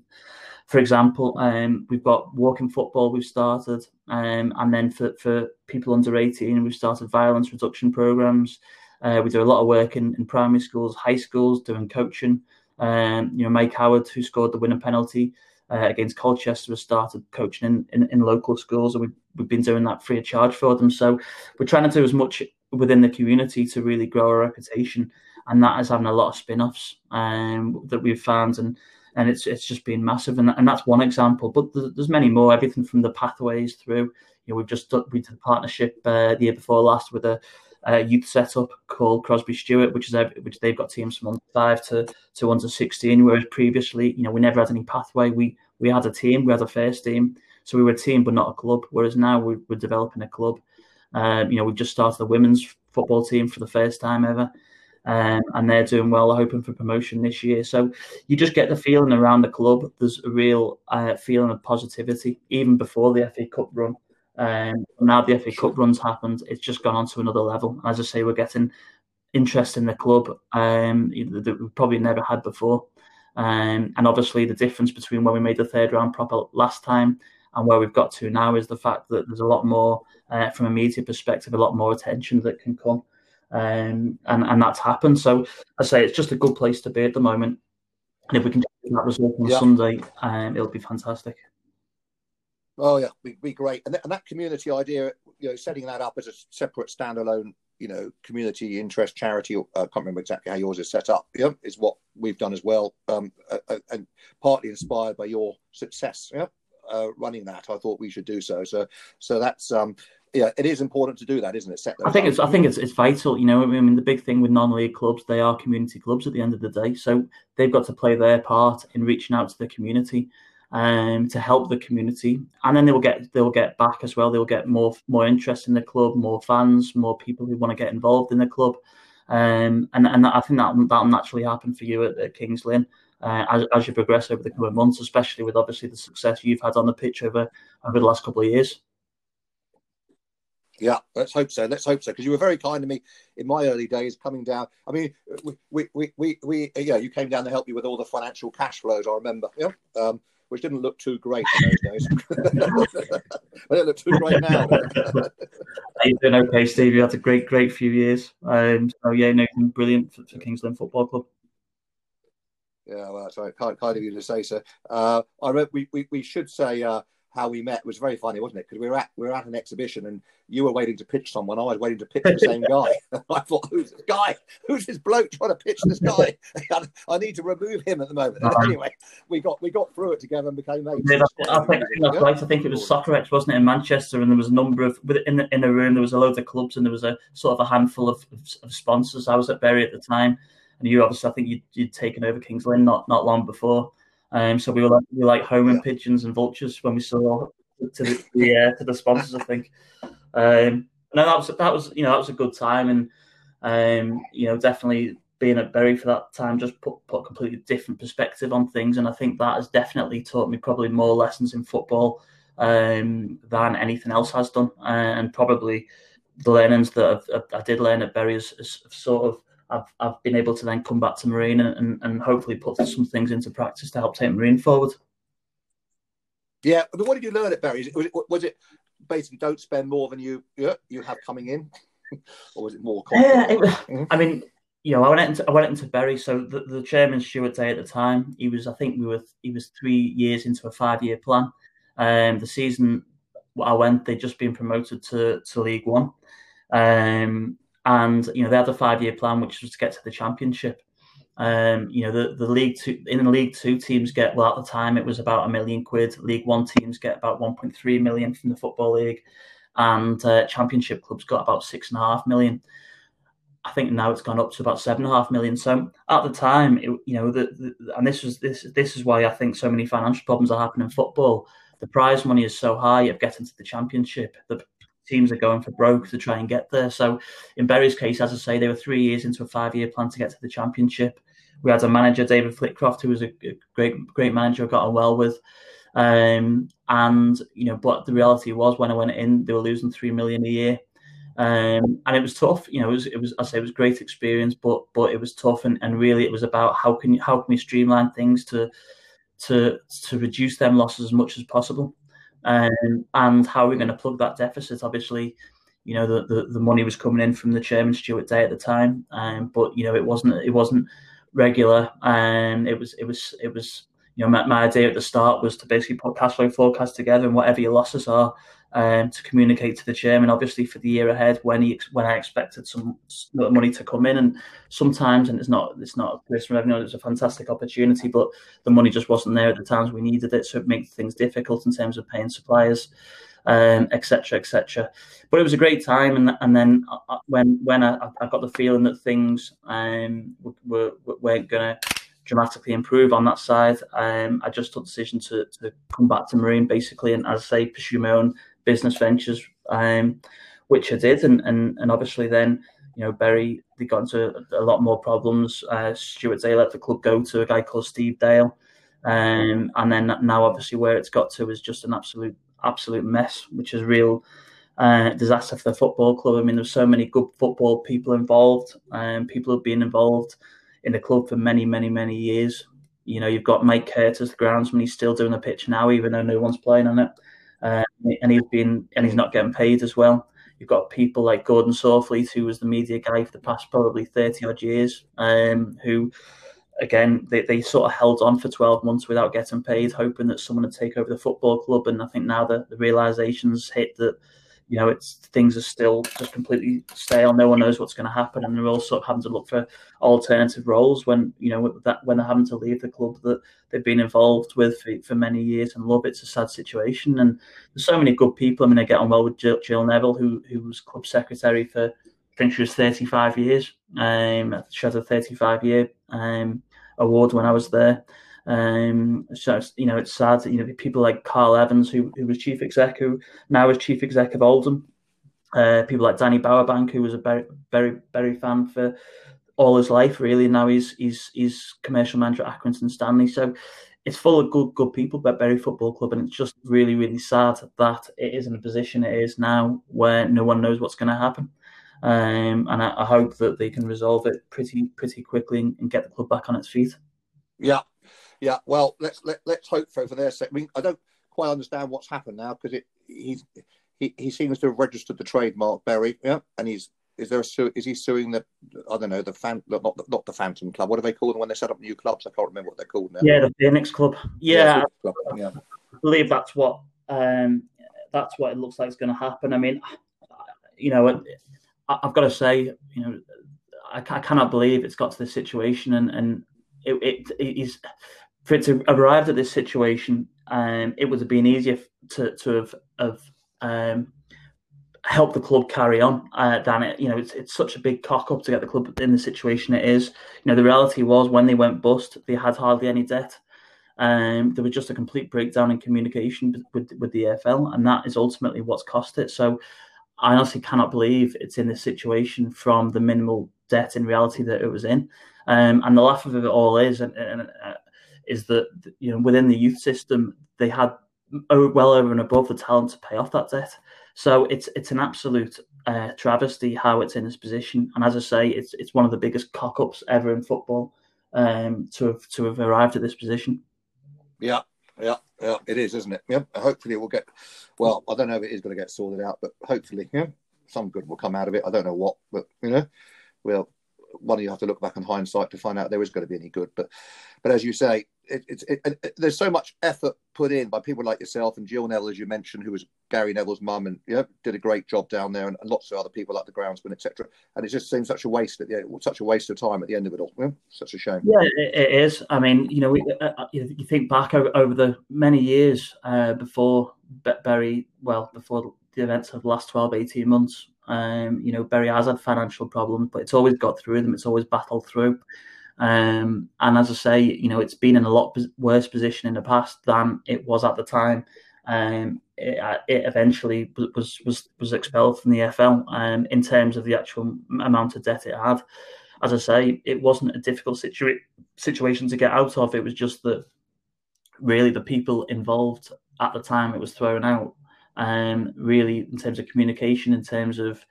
for example, um, we've got walking football we've started. Um, and then for, for people under 18, we've started violence reduction programs. Uh, we do a lot of work in, in primary schools, high schools, doing coaching. Um, you know, Mike Howard, who scored the winner penalty, uh, against Colchester has started coaching in, in, in, local schools, and we've, we've been doing that free of charge for them. So we're trying to do as much within the community to really grow our reputation, and that is having a lot of spin-offs um, that we've found, and and it's it's just been massive, and and that's one example. But there's many more. Everything from the pathways through. You know, we've just done, we did a partnership uh, the year before last with a uh, youth setup called Crosby Stewart, which is which they've got teams from under five to to under sixteen. Whereas previously, you know, we never had any pathway. We we had a team, we had a first team, so we were a team but not a club. Whereas now we're, we're developing a club. Um, you know, we've just started the women's football team for the first time ever. Um, and they're doing well, hoping for promotion this year. So you just get the feeling around the club. There's a real uh, feeling of positivity, even before the FA Cup run. Um, now the FA Cup runs happened, it's just gone on to another level. As I say, we're getting interest in the club um, that we probably never had before. Um, and obviously, the difference between when we made the third round proper last time and where we've got to now is the fact that there's a lot more, uh, from a media perspective, a lot more attention that can come. Um, and, and that's happened. So I say it's just a good place to be at the moment. And if we can get that result on yeah. Sunday, um, it'll be fantastic. Oh yeah, be, be great. And, th- and that community idea, you know, setting that up as a separate standalone, you know, community interest charity. Uh, I can't remember exactly how yours is set up. Yeah, is what we've done as well, um, uh, uh, and partly inspired by your success. Yeah, uh, running that, I thought we should do so. So, so that's um, yeah, it is important to do that, isn't it? Set I think it's I think it's it's vital. You know, I mean, the big thing with non-league clubs, they are community clubs at the end of the day, so they've got to play their part in reaching out to the community. Um, to help the community, and then they will get they will get back as well. They will get more more interest in the club, more fans, more people who want to get involved in the club, um, and and I think that that'll naturally happen for you at, at Kings Lynn uh, as, as you progress over the coming months, especially with obviously the success you've had on the pitch over over the last couple of years. Yeah, let's hope so. Let's hope so because you were very kind to me in my early days coming down. I mean, we, we, we, we, we yeah, you came down to help me with all the financial cash flows. I remember, yeah, um, which didn't look too great in those days. but it look too great now. Are You've been okay, Steve. You had a great, great few years. Um, so yeah, Nathan, brilliant for, for Kings Lynn Football Club. Yeah, well, that's right. Kind, kind of you to say so. Uh, I re- we, we we should say uh, how we met was very funny, wasn't it? Because we were at we were at an exhibition and you were waiting to pitch someone. I was waiting to pitch the same guy. I thought, who's this guy? Who's this bloke trying to pitch this guy? I need to remove him at the moment. Uh-huh. Anyway, we got we got through it together and became mates. Yeah, I think that's right. I think it was Soccerex, wasn't it, in Manchester? And there was a number of in the, in the room. There was a load of clubs and there was a sort of a handful of, of, of sponsors. I was at Bury at the time, and you obviously I think you'd, you'd taken over Kings Lynn not not long before. Um, so we were like we were like homing pigeons and vultures when we saw to the, the uh, to the sponsors. I think. Um, no, that was that was you know that was a good time, and um, you know definitely being at Bury for that time just put put a completely different perspective on things, and I think that has definitely taught me probably more lessons in football um, than anything else has done, and probably the learnings that I've, i did learn at Bury is, is sort of I've, I've been able to then come back to Marine and, and, and hopefully put some things into practice to help take Marine forward. Yeah, but what did you learn at Bury? Was it, was it basically don't spend more than you you have coming in, or was it more? Yeah, it, mm-hmm. I mean, you know, I went into I went into Bury. So the, the chairman Stuart Day at the time, he was I think we were he was three years into a five year plan. Um, the season I went, they'd just been promoted to to League One, um, and you know they had a five year plan which was to get to the Championship. Um, you know, the, the League Two in the League Two teams get well at the time it was about a million quid. League One teams get about 1.3 million from the Football League, and uh, Championship clubs got about six and a half million. I think now it's gone up to about seven and a half million. So at the time, it, you know, the, the, and this was this this is why I think so many financial problems are happening in football. The prize money is so high of getting to the championship. The teams are going for broke to try and get there. So in Bury's case, as I say, they were three years into a five-year plan to get to the championship. We had a manager, David Flitcroft, who was a great, great manager, I got on well with. Um, and you know, but the reality was when I went in, they were losing three million a year, um, and it was tough. You know, it was, it was I say it was great experience, but but it was tough, and, and really it was about how can you, how can we streamline things to to to reduce them losses as much as possible um, and how we're we going to plug that deficit? Obviously, you know the, the, the money was coming in from the chairman Stuart Day at the time, um, but you know it wasn't it wasn't regular, and it was it was it was you know my, my idea at the start was to basically put cash flow forecast together and whatever your losses are, um, to communicate to the chairman, obviously for the year ahead when he when I expected some money to come in, and sometimes and it's not it's not a personal revenue, it's a fantastic opportunity, but the money just wasn't there at the times we needed it, so it makes things difficult in terms of paying suppliers, etc. Um, etc. Et but it was a great time, and and then uh, uh, when when I, I got the feeling that things um, were, were weren't gonna dramatically improve on that side. Um, I just took the decision to, to come back to Marine basically, and as I say, pursue my own business ventures, um, which I did, and, and and obviously then you know Bury they got into a, lot more problems. Uh, Stuart Day let the club go to a guy called Steve Dale, um, and then now obviously where it's got to is just an absolute absolute mess, which is real. Uh, disaster for the football club. I mean, there's so many good football people involved, and um, people have been involved in the club for many, many, many years. You know, you've got Mike Curtis, the groundsman. He's still doing the pitch now, even though no one's playing on it uh, and he's been and he's not getting paid as well. You've got people like Gordon Sorfleet, who was the media guy for the past probably thirty odd years, um, who again they, they sort of held on for 12 months without getting paid hoping that someone would take over the football club and i think now the, the realizations hit that you know, it's things are still just completely stale. No one knows what's going to happen, and they're all sort of having to look for alternative roles when you know that when they're having to leave the club that they've been involved with for, for many years and love. It's a sad situation, and there's so many good people. I mean, I get on well with Jill, Jill Neville, who who was club secretary for I think she was 35 years. Um, she had a 35 year um, award when I was there. Um, so you know, it's sad. That you know, people like Carl Evans, who, who was chief exec, who now is chief exec of Oldham. Uh, people like Danny Bowerbank, who was a very, very, very fan for all his life, really. Now he's he's he's commercial manager at Accrington Stanley. So it's full of good good people, but Bury Football Club, and it's just really, really sad that it is in a position it is now where no one knows what's going to happen. Um, and I, I, hope that they can resolve it pretty pretty quickly and, and, get the club back on its feet. Yeah, yeah, well, let's let, let's hope for for their sake. I mean, I don't quite understand what's happened now because it he's he, he seems to have registered the trademark Bury, yeah, and he's is there a su- is he suing the I don't know the fan not the, not the Phantom Club? What do they call them when they set up new clubs? I can't remember what they're called now. Yeah, the Phoenix Club. Yeah, yeah, yeah. I believe that's what um that's what it looks like is going to happen. I mean, you know, I, have got to say, you know, I, I, cannot believe it's got to this situation, and and it, it, it is for it to arrived at this situation, um, it would have been easier to to have, have um, helped the club carry on uh, than it. You know, it's it's such a big cock up to get the club in the situation it is. You know, the reality was when they went bust, they had hardly any debt. Um, there was just a complete breakdown in communication with with the EFL, and that is ultimately what's cost it. So, I honestly cannot believe it's in this situation from the minimal debt in reality that it was in. Um, and the laugh of it all is, and, and uh, is that you know within the youth system they had well over and above the talent to pay off that debt. So it's it's an absolute uh, travesty how it's in this position. And as I say, it's it's one of the biggest cock ups ever in football um, to have to have arrived at this position. Yeah, yeah, yeah, it is, isn't it? Yeah. Hopefully, we'll get. Well, I don't know if it is going to get sorted out, but hopefully, yeah, some good will come out of it. I don't know what, but you know, we'll one you have to look back in hindsight to find out there is going to be any good. But but as you say, it, it, it, there's so much effort put in by people like yourself and Jill Neville, as you mentioned, who was Gary Neville's mum, and you know, did a great job down there, and, and lots of other people like the groundsman, etc. And it just seems such a waste at the end, such a waste of time at the end of it all. Yeah? Such a shame. Yeah, it is. I mean, you know, we, uh, uh you think back over, over the many years uh, before Bury, well, before the events of the last 12, 18 months, um, you know, Bury has had financial problems, but it's always got through them. It's always battled through. Um, and as I say, you know, it's been in a lot worse position in the past than it was at the time. Um, it, uh, it, eventually was was was expelled from the EFL. Um, in terms of the actual amount of debt it had, as I say, it wasn't a difficult situa- situation to get out of. It was just that really the people involved at the time it was thrown out um, really in terms of communication, in terms of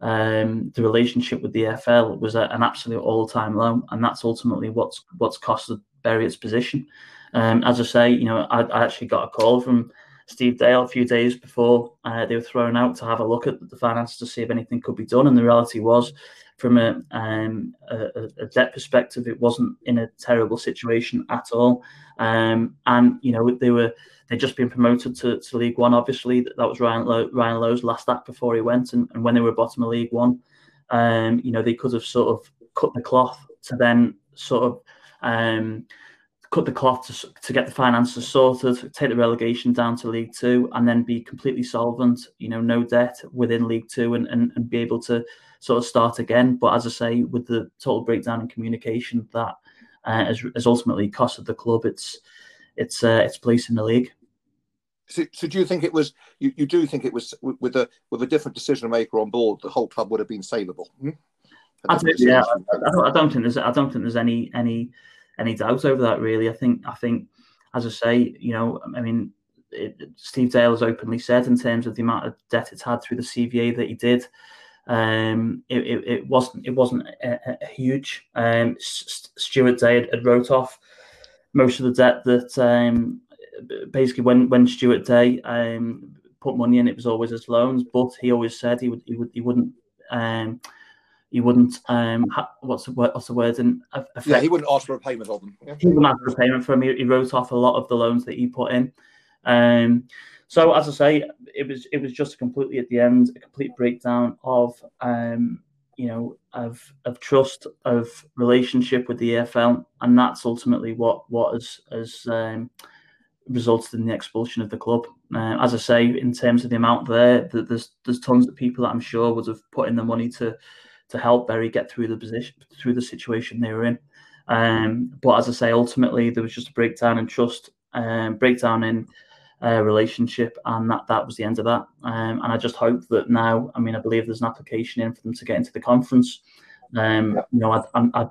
um, the relationship with the FL was an absolute all-time low, and that's ultimately what's what's costed Bury its position. Um, as I say, you know, I, I, actually got a call from Steve Dale a few days before uh, they were thrown out to have a look at the finances to see if anything could be done, and the reality was, from a, um, a, a debt perspective, it wasn't in a terrible situation at all. Um, and you know, they were they'd just been promoted to, to League One. Obviously, that, that was Ryan Lowe, Ryan Lowe's last act before he went, and, and when they were bottom of League One, um, you know, they could have sort of cut the cloth to then sort of um, cut the cloth to, to get the finances sorted, take the relegation down to League Two, and then be completely solvent, you know, no debt within League Two, and, and, and be able to sort of start again. But as I say, with the total breakdown in communication, that uh, has, has ultimately costed the club its its uh, its place in the league. So, so, do you think it was? You, you do think it was with a with a different decision maker on board, the whole club would have been savable? Hmm? I yeah, I, I don't think there's I don't think there's any any any doubt over that. Really, I think I think as I say, you know, I mean, it, Steve Dale has openly said in terms of the amount of debt it's had through the CVA that he did. Um, it, it, it, wasn't it wasn't a, a huge. Um, Stuart Day had, had, wrote off most of the debt that um, basically when when Stuart Day um, put money in, it was always as loans. But he always said he would he would he wouldn't um, he wouldn't um, ha- what's the word what's the word yeah he wouldn't ask for a payment of them. Yeah. He wouldn't ask for a payment from him. He, he, wrote off a lot of the loans that he put in. Um, So as I say, it was it was just completely at the end a complete breakdown of um, you know of of trust of relationship with the EFL, and that's ultimately what what has has um, resulted in the expulsion of the club. Uh, as I say, in terms of the amount there, there's there's tons of people that I'm sure would have put in the money to to help Bury get through the position through the situation they were in. Um, but as I say, ultimately there was just a breakdown in trust, um, breakdown in uh, relationship, and that that was the end of that. Um, and I just hope that now, I mean, I believe there's an application in for them to get into the conference. Um, you know, I, I, I,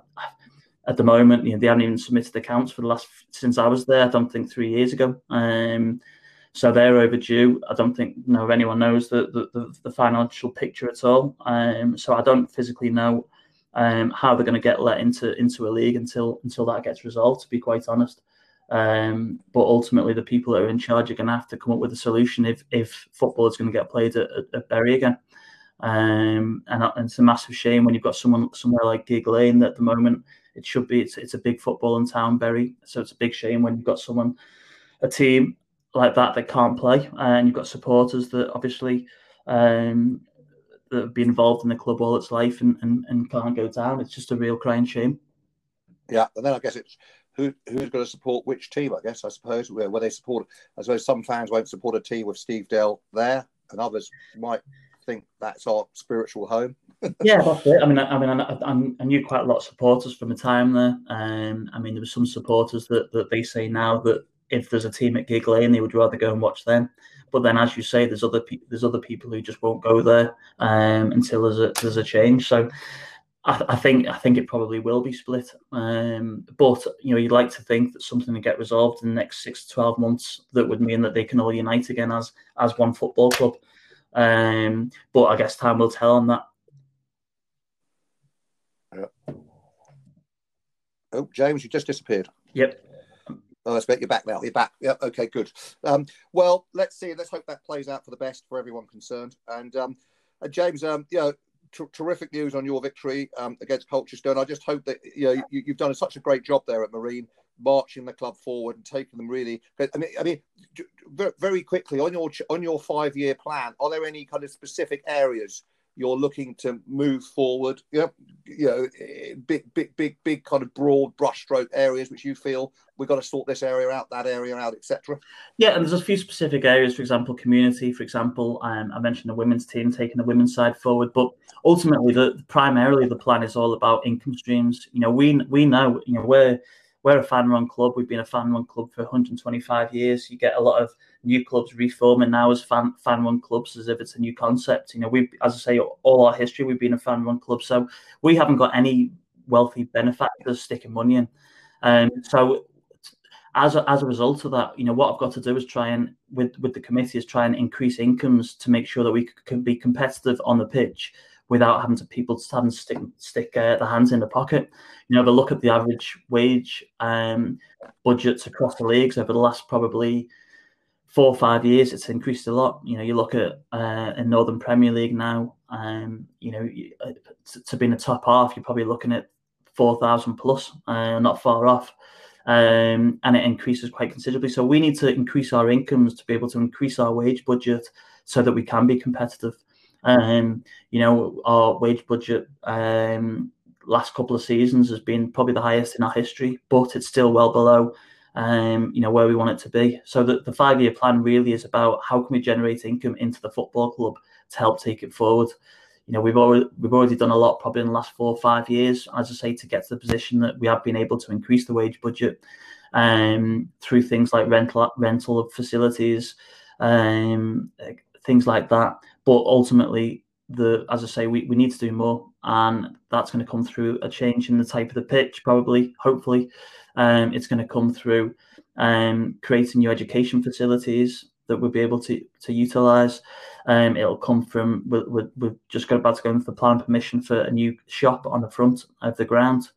at the moment, you know, they haven't even submitted accounts for the last since I was there. I don't think three years ago. Um, so they're overdue. I don't think you know anyone knows the the, the, the financial picture at all. Um, so I don't physically know um, how they're going to get let into into a league until until that gets resolved. To be quite honest, um, but ultimately the people that are in charge are going to have to come up with a solution if if football is going to get played at, at, Bury again. Um, and, and, it's a massive shame when you've got someone somewhere like Gigg Lane that at the moment it should be it's, it's a big football in town, Bury. So it's a big shame when you've got someone, a team like that that can't play, and you've got supporters that obviously um, that have been involved in the club all its life and, and, and can't go down. It's just a real crying shame. Yeah, and then I guess it's who who's going to support which team. I guess I suppose where, where they support. I suppose some fans won't support a team with Steve Dale there, and others might think that's our spiritual home. yeah. I mean, I, I mean, I, I, knew quite a lot of supporters from the time there. Um, I mean, there were some supporters that, that they say now that if there's a team at Gigg Lane, they would rather go and watch them. But then, as you say, there's other pe- there's other people who just won't go there um, until there's a there's a change. So. I, I, think I think it probably will be split, um, but you know you'd like to think that something will get resolved in the next six to twelve months that would mean that they can all unite again as as one football club. Um, but I guess time will tell on that. Yeah. Oh, James, you just disappeared. Yep. Oh, I expect you're back now. You're back. Yep. Okay, good. Um, well, let's see. Let's hope that plays out for the best for everyone concerned. And um, James, um, you know, t- terrific news on your victory um, against Colchester. and I just hope that you know you, have done such a great job there at Marine, marching the club forward and taking them really. I mean, I mean, very quickly on your on your five year plan, are there any kind of specific areas you're looking to move forward? Know, you know, big, big, big, big kind of broad brushstroke areas which you feel we've got to sort this area out, that area out, etc. Yeah, and there's a few specific areas. For example, community. For example, um, I mentioned the women's team taking the women's side forward, but ultimately, the primarily the plan is all about income streams. You know, we we know, you know, we're we're a fan run club. We've been a fan run club for 125 years. You get a lot of new clubs reforming now as fan fan run clubs as if it's a new concept. You know, we as I say, all our history we've been a fan run club, so we haven't got any wealthy benefactors sticking money in. Um, so as a, as a result of that, you know, what I've got to do is try and with with the committee is try and increase incomes to make sure that we can be competitive on the pitch without having to people to stick stick uh, their hands in the pocket. You know, they look at the average wage um, budgets across the leagues over the last probably four or five years. It's increased a lot. You know, you look at uh, in Northern Premier League now. Um, you know, uh, to, to be in the top half, you're probably looking at four thousand plus, uh, not far off. Um, and it increases quite considerably. So we need to increase our incomes to be able to increase our wage budget so that we can be competitive. Um, you know, our wage budget um, last couple of seasons has been probably the highest in our history, but it's still well below, um, you know, where we want it to be. So the, the five year plan really is about how can we generate income into the football club to help take it forward. You know, we've already we've already done a lot probably in the last four or five years, as I say, to get to the position that we have been able to increase the wage budget um, through things like rental rental of facilities, um, things like that. But ultimately, the as I say, we, we need to do more, and that's going to come through a change in the type of the pitch, probably, hopefully. Um, it's going to come through um, creating new education facilities that we'll be able to to utilize. Um, it'll come from we we we've just got about to go in for planning permission for a new shop on the front of the ground.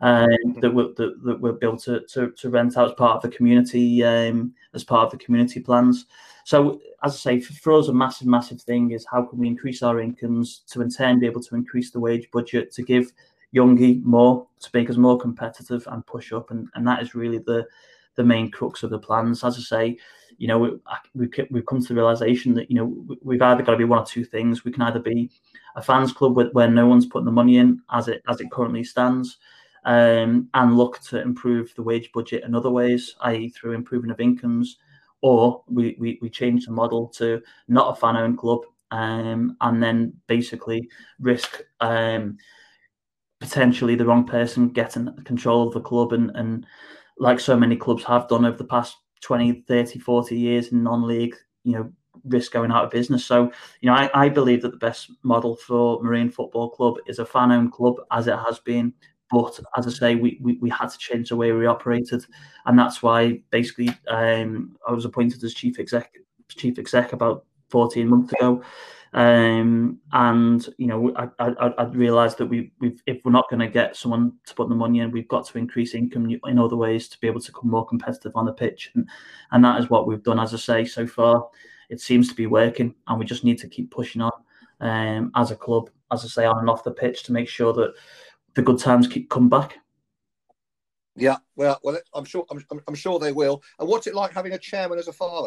Um, that, we're, that, that we'll be able to, to, to rent out as part of the community um, as part of the community plans. So, as I say, for, us, a massive, massive thing is how can we increase our incomes to in turn be able to increase the wage budget to give Youngie more, to make us more competitive and push up, and, and that is really the the main crux of the plans. As I say, you know, we, we, we've come to the realization that, you know, we've either got to be one or two things. We can either be a fans club where, where no one's putting the money in as it as it currently stands, um, and look to improve the wage budget in other ways, i.e., through improving of incomes, or we, we, we change the model to not a fan owned club um, and then basically risk um, potentially the wrong person getting control of the club and, and like so many clubs have done over the past 20, 30, 40 years in non league, you know, risk going out of business. So, you know, I, I believe that the best model for Marine Football Club is a fan owned club as it has been. But as I say, we, we, we, had to change the way we operated. And that's why basically um, I was appointed as chief exec, chief exec about 14 months ago. Um, and you know, I, I, I realised that we, we if we're not going to get someone to put the money in, we've got to increase income in other ways to be able to become more competitive on the pitch, and and that is what we've done. As I say, so far, it seems to be working, and we just need to keep pushing on um, as a club, as I say, on and off the pitch to make sure that the good times keep come back. Yeah, well, well, I'm sure I'm, I'm sure they will. And what's it like having a chairman as a father?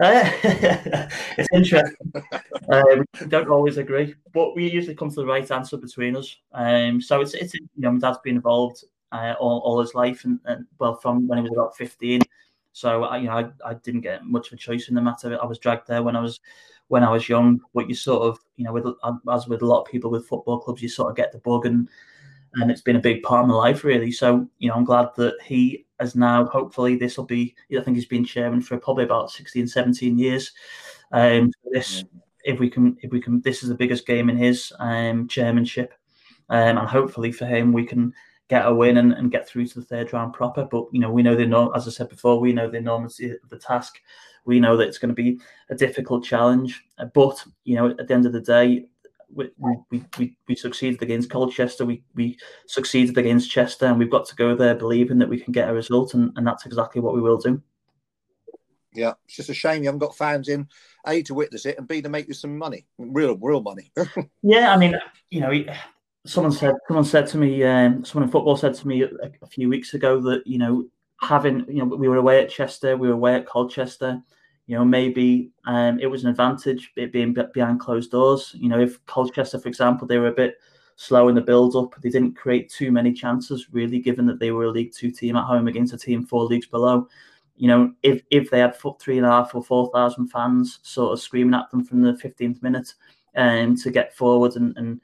Uh, it's interesting. uh, we don't always agree, but we usually come to the right answer between us. Um, so it's it's you know my dad's been involved uh, all, all his life, and, and, well from when he was about 15. So I, you know I, I didn't get much of a choice in the matter. I was dragged there when I was when I was young. But you sort of you know with as with a lot of people with football clubs, you sort of get the bug and and it's been a big part of my life really. So you know, I'm glad that he has now. Hopefully, this will be. I think he's been chairman for probably about 16, 17 years. Um, this, if we can, if we can, this is the biggest game in his um, chairmanship, um, and hopefully for him, we can get a win and, and get through to the third round proper. But you know, we know the know, as I said before, we know the enormity of the task. We know that it's going to be a difficult challenge, but you know, at the end of the day, we, we, we, we succeeded against Colchester, we, we succeeded against Chester, and we've got to go there believing that we can get a result, and, and that's exactly what we will do. Yeah, it's just a shame you haven't got fans in A to witness it and B to make you some money, real real money. yeah, I mean, you know, someone said someone said to me, um, someone in football said to me a, a few weeks ago that you know having you know we were away at Chester, we were away at Colchester, you know, maybe um, it was an advantage it being behind closed doors. You know, if Colchester, for example, they were a bit slow in the build up, they didn't create too many chances, really, given that they were a League Two team at home against a team four leagues below. You know, if if they had three and a half or four thousand fans sort of screaming at them from the fifteenth minute and um, to get forward and, and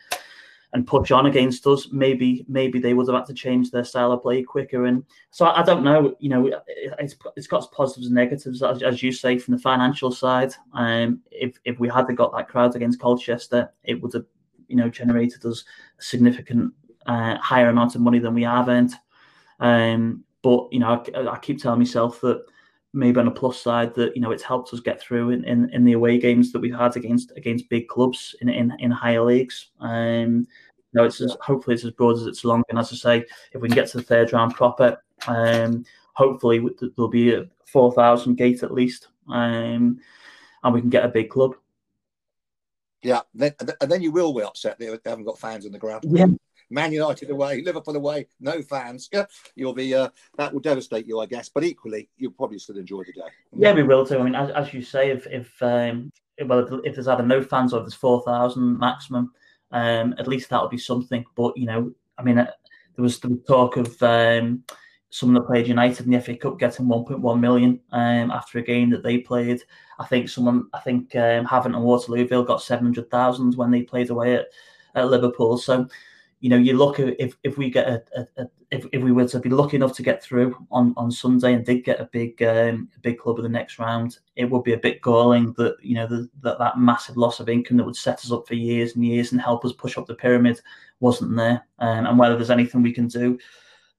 and push on against us, maybe maybe they would have had to change their style of play quicker. And so I, don't know. You know, it's it's got positives and negatives, as, as you say, from the financial side. Um, if if we had got that crowd against Colchester, it would have you know generated us a significant uh, higher amount of money than we have earned. Um, but you know, I, I keep telling myself that maybe on a plus side that you know it's helped us get through in, in, in the away games that we've had against against big clubs in in, in higher leagues. Um, you know, it's as, hopefully it's as broad as it's long. And as I say, if we can get to the third round proper, um, hopefully there'll be a four thousand gate at least, um, and we can get a big club. Yeah, then, and then you will be upset that they haven't got fans in the ground. Yeah, Man United away, Liverpool away, no fans. Yeah, you'll be uh, that will devastate you, I guess. But equally, you'll probably still enjoy the day. Yeah, we will too. I mean, as, as you say, if if um, well, if, if there's either no fans or if there's four thousand maximum, um, at least that'll be something. But you know, I mean, uh, there was the talk of um, some of the played United in the FA Cup getting 1.1 million um, after a game that they played. I think someone, I think um, Havant and Waterlooville got 700,000 when they played away at, at Liverpool. So you know, you look if, if we get a, a, a, if, if we were to be lucky enough to get through on, on Sunday and did get a big um, a big club in the next round, it would be a bit galling that you know the, that that massive loss of income that would set us up for years and years and help us push up the pyramid wasn't there, um, and whether there's anything we can do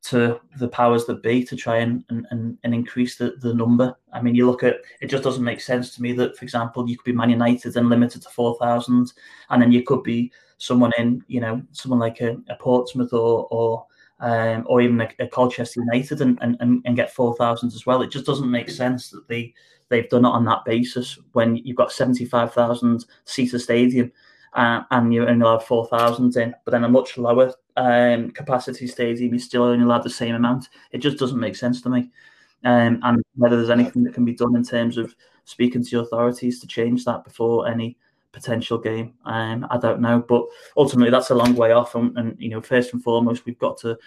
to the powers that be to try and and, and increase the, the number. I mean, you look at it just doesn't make sense to me that, for example, you could be Man United and limited to four thousand, and then you could be someone in, you know, someone like a, a Portsmouth or or um, or even a, a, Colchester United and, and, and get four thousand as well. It just doesn't make sense that they they've done it on that basis when you've got seventy five thousand seater stadium uh, and you only allowed four thousand in, but then a much lower um, capacity stadium, you still only allowed the same amount. It just doesn't make sense to me. um, and whether there's anything that can be done in terms of speaking to authorities to change that before any potential game. Um, I don't know, but ultimately that's a long way off. And, and, you know, first and foremost, we've got to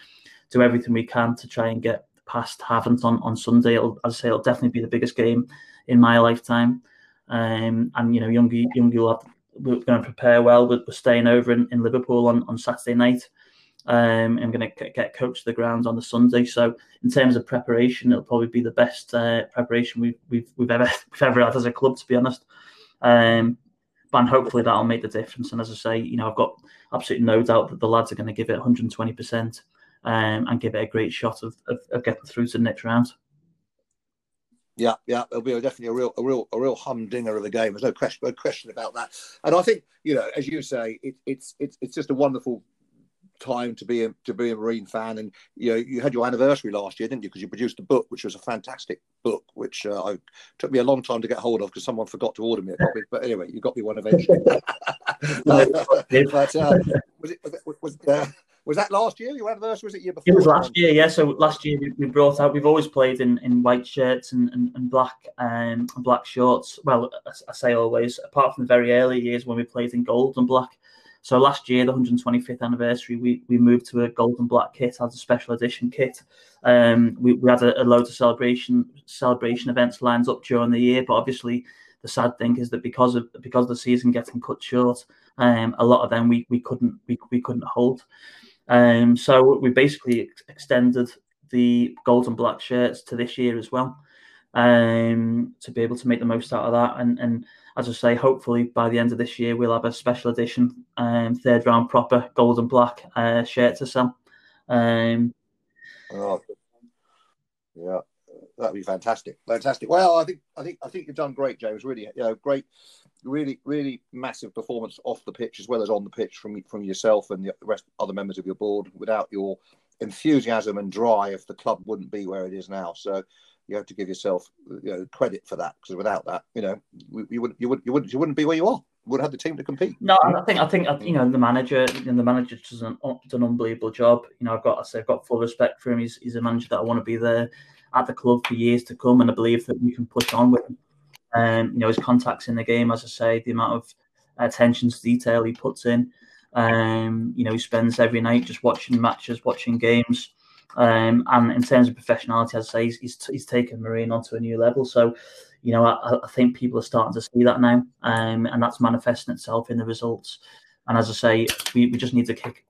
do everything we can to try and get past Havant on on Sunday. It'll, as I say, it'll definitely be the biggest game in my lifetime. Um, and you know, Youngie, Youngie will have, we're going to prepare well. We're, we're staying over in, in Liverpool on, on Saturday night. Um, I'm going to get coach to the ground on the Sunday. So in terms of preparation, it'll probably be the best uh, preparation we've, we've we've ever we've ever had as a club, to be honest. Um, and hopefully that'll make the difference. And as I say, you know, I've got absolutely no doubt that the lads are going to give it 120 percent um, and give it a great shot of, of, of getting through to the next round. Yeah, yeah, it'll be a, definitely a real, a real, a real humdinger of a game. There's no question, no question about that. And I think, you know, as you say, it, it's it's it's just a wonderful time to be a, to be a marine fan. And you know you had your anniversary last year didn't you? Because you produced a book which was a fantastic book which uh, I, took me a long time to get hold of because someone forgot to order me a copy. But anyway you got me one eventually but uh, was it was, was, uh, was that last year? Your anniversary was it year before it was last year yeah. So last year we, brought out we've always played in, in white shirts and, and, and black um, and black shorts. Well I, I say always apart from the very early years when we played in gold and black so last year, the 125th anniversary, we, we moved to a golden black kit as a special edition kit. Um, we, we had a, a load of celebration celebration events lined up during the year, but obviously the sad thing is that because of because of the season getting cut short, um, a lot of them we, we couldn't we, we couldn't hold. Um, so we basically ex- extended the gold and black shirts to this year as well, um, to be able to make the most out of that. And and as I say, hopefully by the end of this year we'll have a special edition um, third round proper gold and black uh, shirt to sell. Um, oh, yeah, that'd be fantastic, fantastic. Well, I think I think I think you've done great, James. Really, you know, great, really, really massive performance off the pitch as well as on the pitch from from yourself and the rest other members of your board. Without your enthusiasm and drive, the club wouldn't be where it is now. So you have to give yourself you know, credit for that because without that, you know, you wouldn't you wouldn't you wouldn't you wouldn't be where you are. You would have the team to compete. No, I think I think you know the manager and the manager does an, an unbelievable job. You know, I've got I say I've got full respect for him. He's he's a manager that I want to be there at the club for years to come, and I believe that we can push on with him. Um, you know, his contacts in the game, as I say, the amount of attention to detail he puts in. Um, you know, he spends every night just watching matches, watching games. Um, and in terms of professionality, as I say, he's, he's, he's taken Marine onto a new level. So, you know, I, I, think people are starting to see that now, um, and that's manifesting itself in the results. And as I say, we, we just need to kick,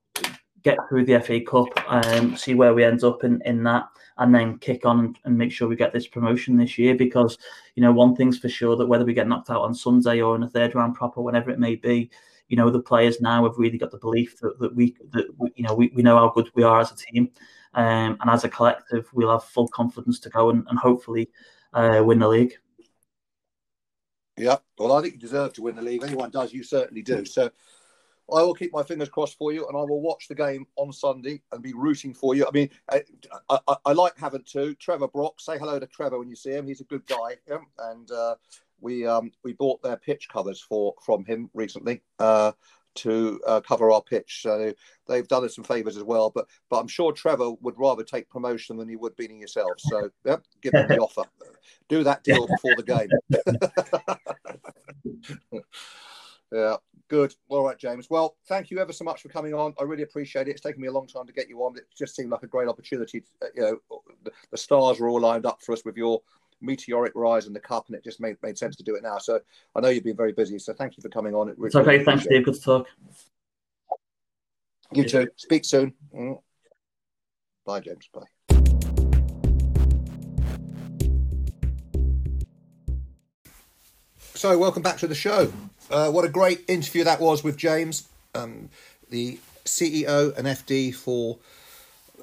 get through the FA Cup, um, see where we end up in, in that, and then kick on and, and, make sure we get this promotion this year. Because, you know, one thing's for sure that whether we get knocked out on Sunday or in a third round proper, whenever it may be, you know, the players now have really got the belief that, that we, that, you know, we, we know how good we are as a team. Um, and as a collective, we'll have full confidence to go and, and hopefully uh, win the league. Yeah, well, I think you deserve to win the league. Anyone does, you certainly do. So I will keep my fingers crossed for you, and I will watch the game on Sunday and be rooting for you. I mean, I, I, I like having too. Trevor Brock, say hello to Trevor when you see him. He's a good guy, yeah? and uh, we um, we bought their pitch covers for from him recently. Uh, to uh, cover our pitch. So they've done us some favours as well. But but I'm sure Trevor would rather take promotion than he would beating yourself. So yeah, give them the offer. Do that deal before the game. yeah, good. All right, James. Well, thank you ever so much for coming on. I really appreciate it. It's taken me a long time to get you on. It just seemed like a great opportunity. Uh, you know, the stars were all lined up for us with your meteoric rise in the cup, and it just made, made sense to do it now. So I know you've been very busy, so thank you for coming on. It really, it's okay. Really Thanks, Steve. Good to talk. You too. Speak soon. Mm. Bye, James. Bye. So, welcome back to the show. Uh, what a great interview that was with James, um, the CEO and FD for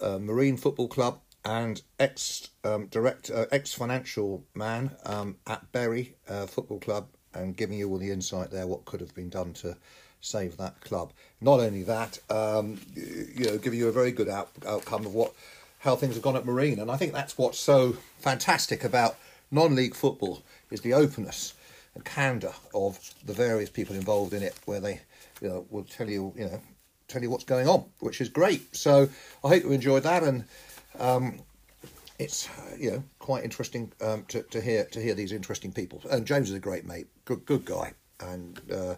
uh, Marine Football Club and ex um, director, uh, ex financial man um, at Bury uh, Football Club, and giving you all the insight there, what could have been done to save that club. Not only that, um, you know, giving you a very good out, outcome of what how things have gone at Marine, and I think that's what's so fantastic about non-league football is the openness and candour of the various people involved in it, where they, you know, will tell you, you know, tell you what's going on, which is great. So I hope you enjoyed that and. Um, it's you know quite interesting um, to, to hear to hear these interesting people. And James is a great mate, good good guy, and uh,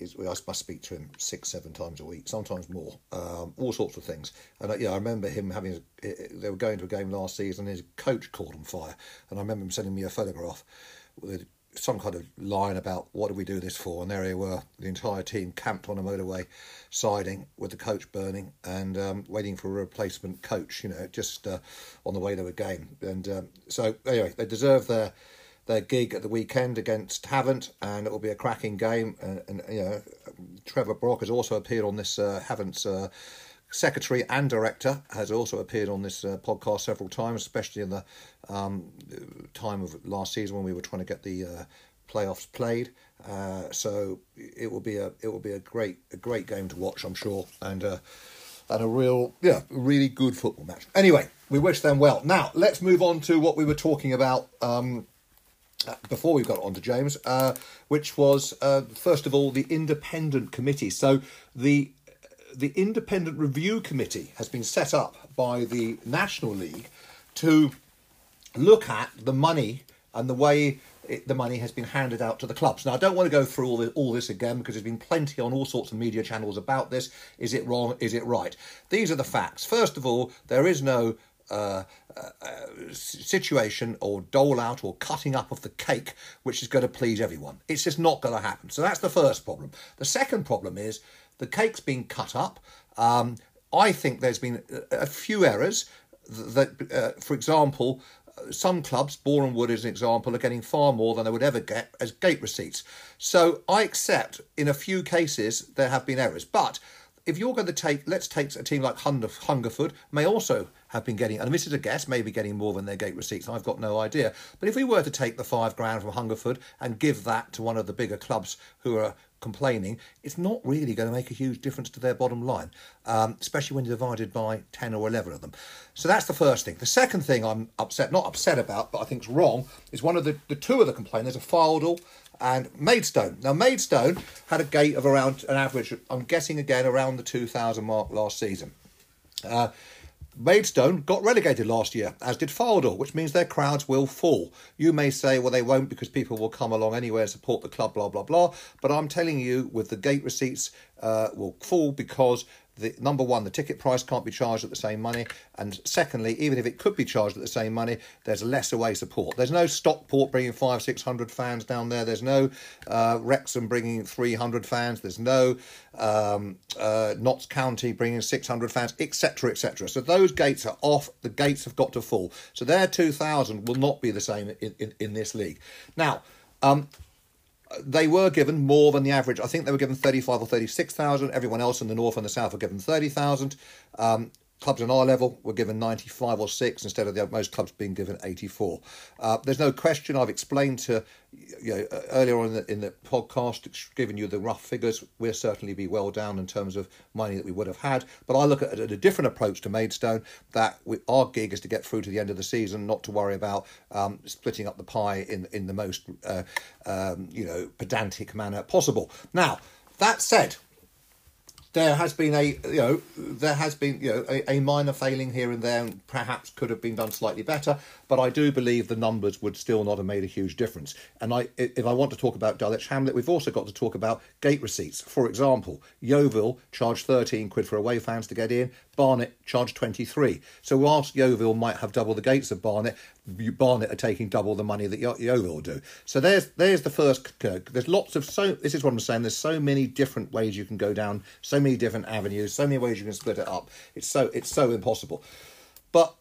I must speak to him six seven times a week, sometimes more, um, all sorts of things. And uh, yeah, I remember him having they were going to a game last season, and his coach caught on fire, and I remember him sending me a photograph with some kind of line about what do we do this for, and there they were, the entire team camped on a motorway siding with the coach burning and um, waiting for a replacement coach. You know, just uh, on the way to a game. And um, so anyway, they deserve their their gig at the weekend against Havant, and it will be a cracking game. And, and you know, Trevor Brock has also appeared on this uh, Havant's. Uh, secretary and director has also appeared on this uh, podcast several times, especially in the um, time of last season when we were trying to get the uh, playoffs played. Uh, so it will be a it will be a great a great game to watch, I'm sure, and uh, and a real yeah really good football match. Anyway, we wish them well. Now let's move on to what we were talking about. Um, before we got on to James, uh, which was uh, first of all the independent committee. So the the independent review committee has been set up by the National League to look at the money and the way it, the money has been handed out to the clubs. Now, I don't want to go through all, this, all this again because there's been plenty on all sorts of media channels about this. Is it wrong? Is it right? These are the facts. First of all, there is no uh, uh, situation or dole out or cutting up of the cake which is going to please everyone. It's just not going to happen. So that's the first problem. The second problem is the cake's been cut up. Um, I think there's been a few errors that, uh, for example, some clubs, Boreham Wood as an example, are getting far more than they would ever get as gate receipts. So I accept in a few cases there have been errors. But if you're going to take, let's take a team like Hungerford, may also have been getting, and this is a guess, maybe getting more than their gate receipts. I've got no idea. But if we were to take the five grand from Hungerford and give that to one of the bigger clubs who are complaining, it's not really going to make a huge difference to their bottom line, um, especially when you're divided by 10 or 11 of them. So that's the first thing. The second thing I'm upset, not upset about, but I think is wrong, is one of the, the two of the complainers are Fylde and Maidstone. Now, Maidstone had a gate of around an average, I'm guessing again, around the 2,000 mark last season. Uh, Maidstone got relegated last year, as did Fylde, which means their crowds will fall. You may say, well, they won't because people will come along anyway and support the club, blah, blah, blah. But I'm telling you, with the gate receipts, uh, will fall because the number one, the ticket price can't be charged at the same money, and secondly, even if it could be charged at the same money, there's less away support. There's no Stockport bringing five, six hundred fans down there. There's no uh, Wrexham bringing three hundred fans. There's no um, uh, Notts County bringing six hundred fans, etc., etc. So those gates are off. The gates have got to fall. So their two thousand will not be the same in, in, in this league. Now. Um, they were given more than the average. I think they were given 35 or 36,000. Everyone else in the north and the south were given 30,000. Um, clubs on our level were given 95 or 6 instead of the most clubs being given 84. Uh, there's no question I've explained to you know earlier on in the, in the podcast giving you the rough figures. We'll certainly be well down in terms of money that we would have had. But I look at, at a different approach to Maidstone that we, our gig is to get through to the end of the season not to worry about um, splitting up the pie in in the most uh, um, you know pedantic manner possible. Now that said there has been a you know there has been you know a, a, minor failing here and there and perhaps could have been done slightly better but i do believe the numbers would still not have made a huge difference. And i if i want to talk about dulwich hamlet we've also got to talk about gate receipts. For example yeovil charged 13 quid for away fans to get in barnet charged 23 so whilst yeovil might have double the gates of barnet Barnet are taking double the money that Yeovil do. So there's there's the first. There's lots of so. This is what I'm saying. There's so many different ways you can go down. So many different avenues. So many ways you can split it up. It's so it's so impossible. But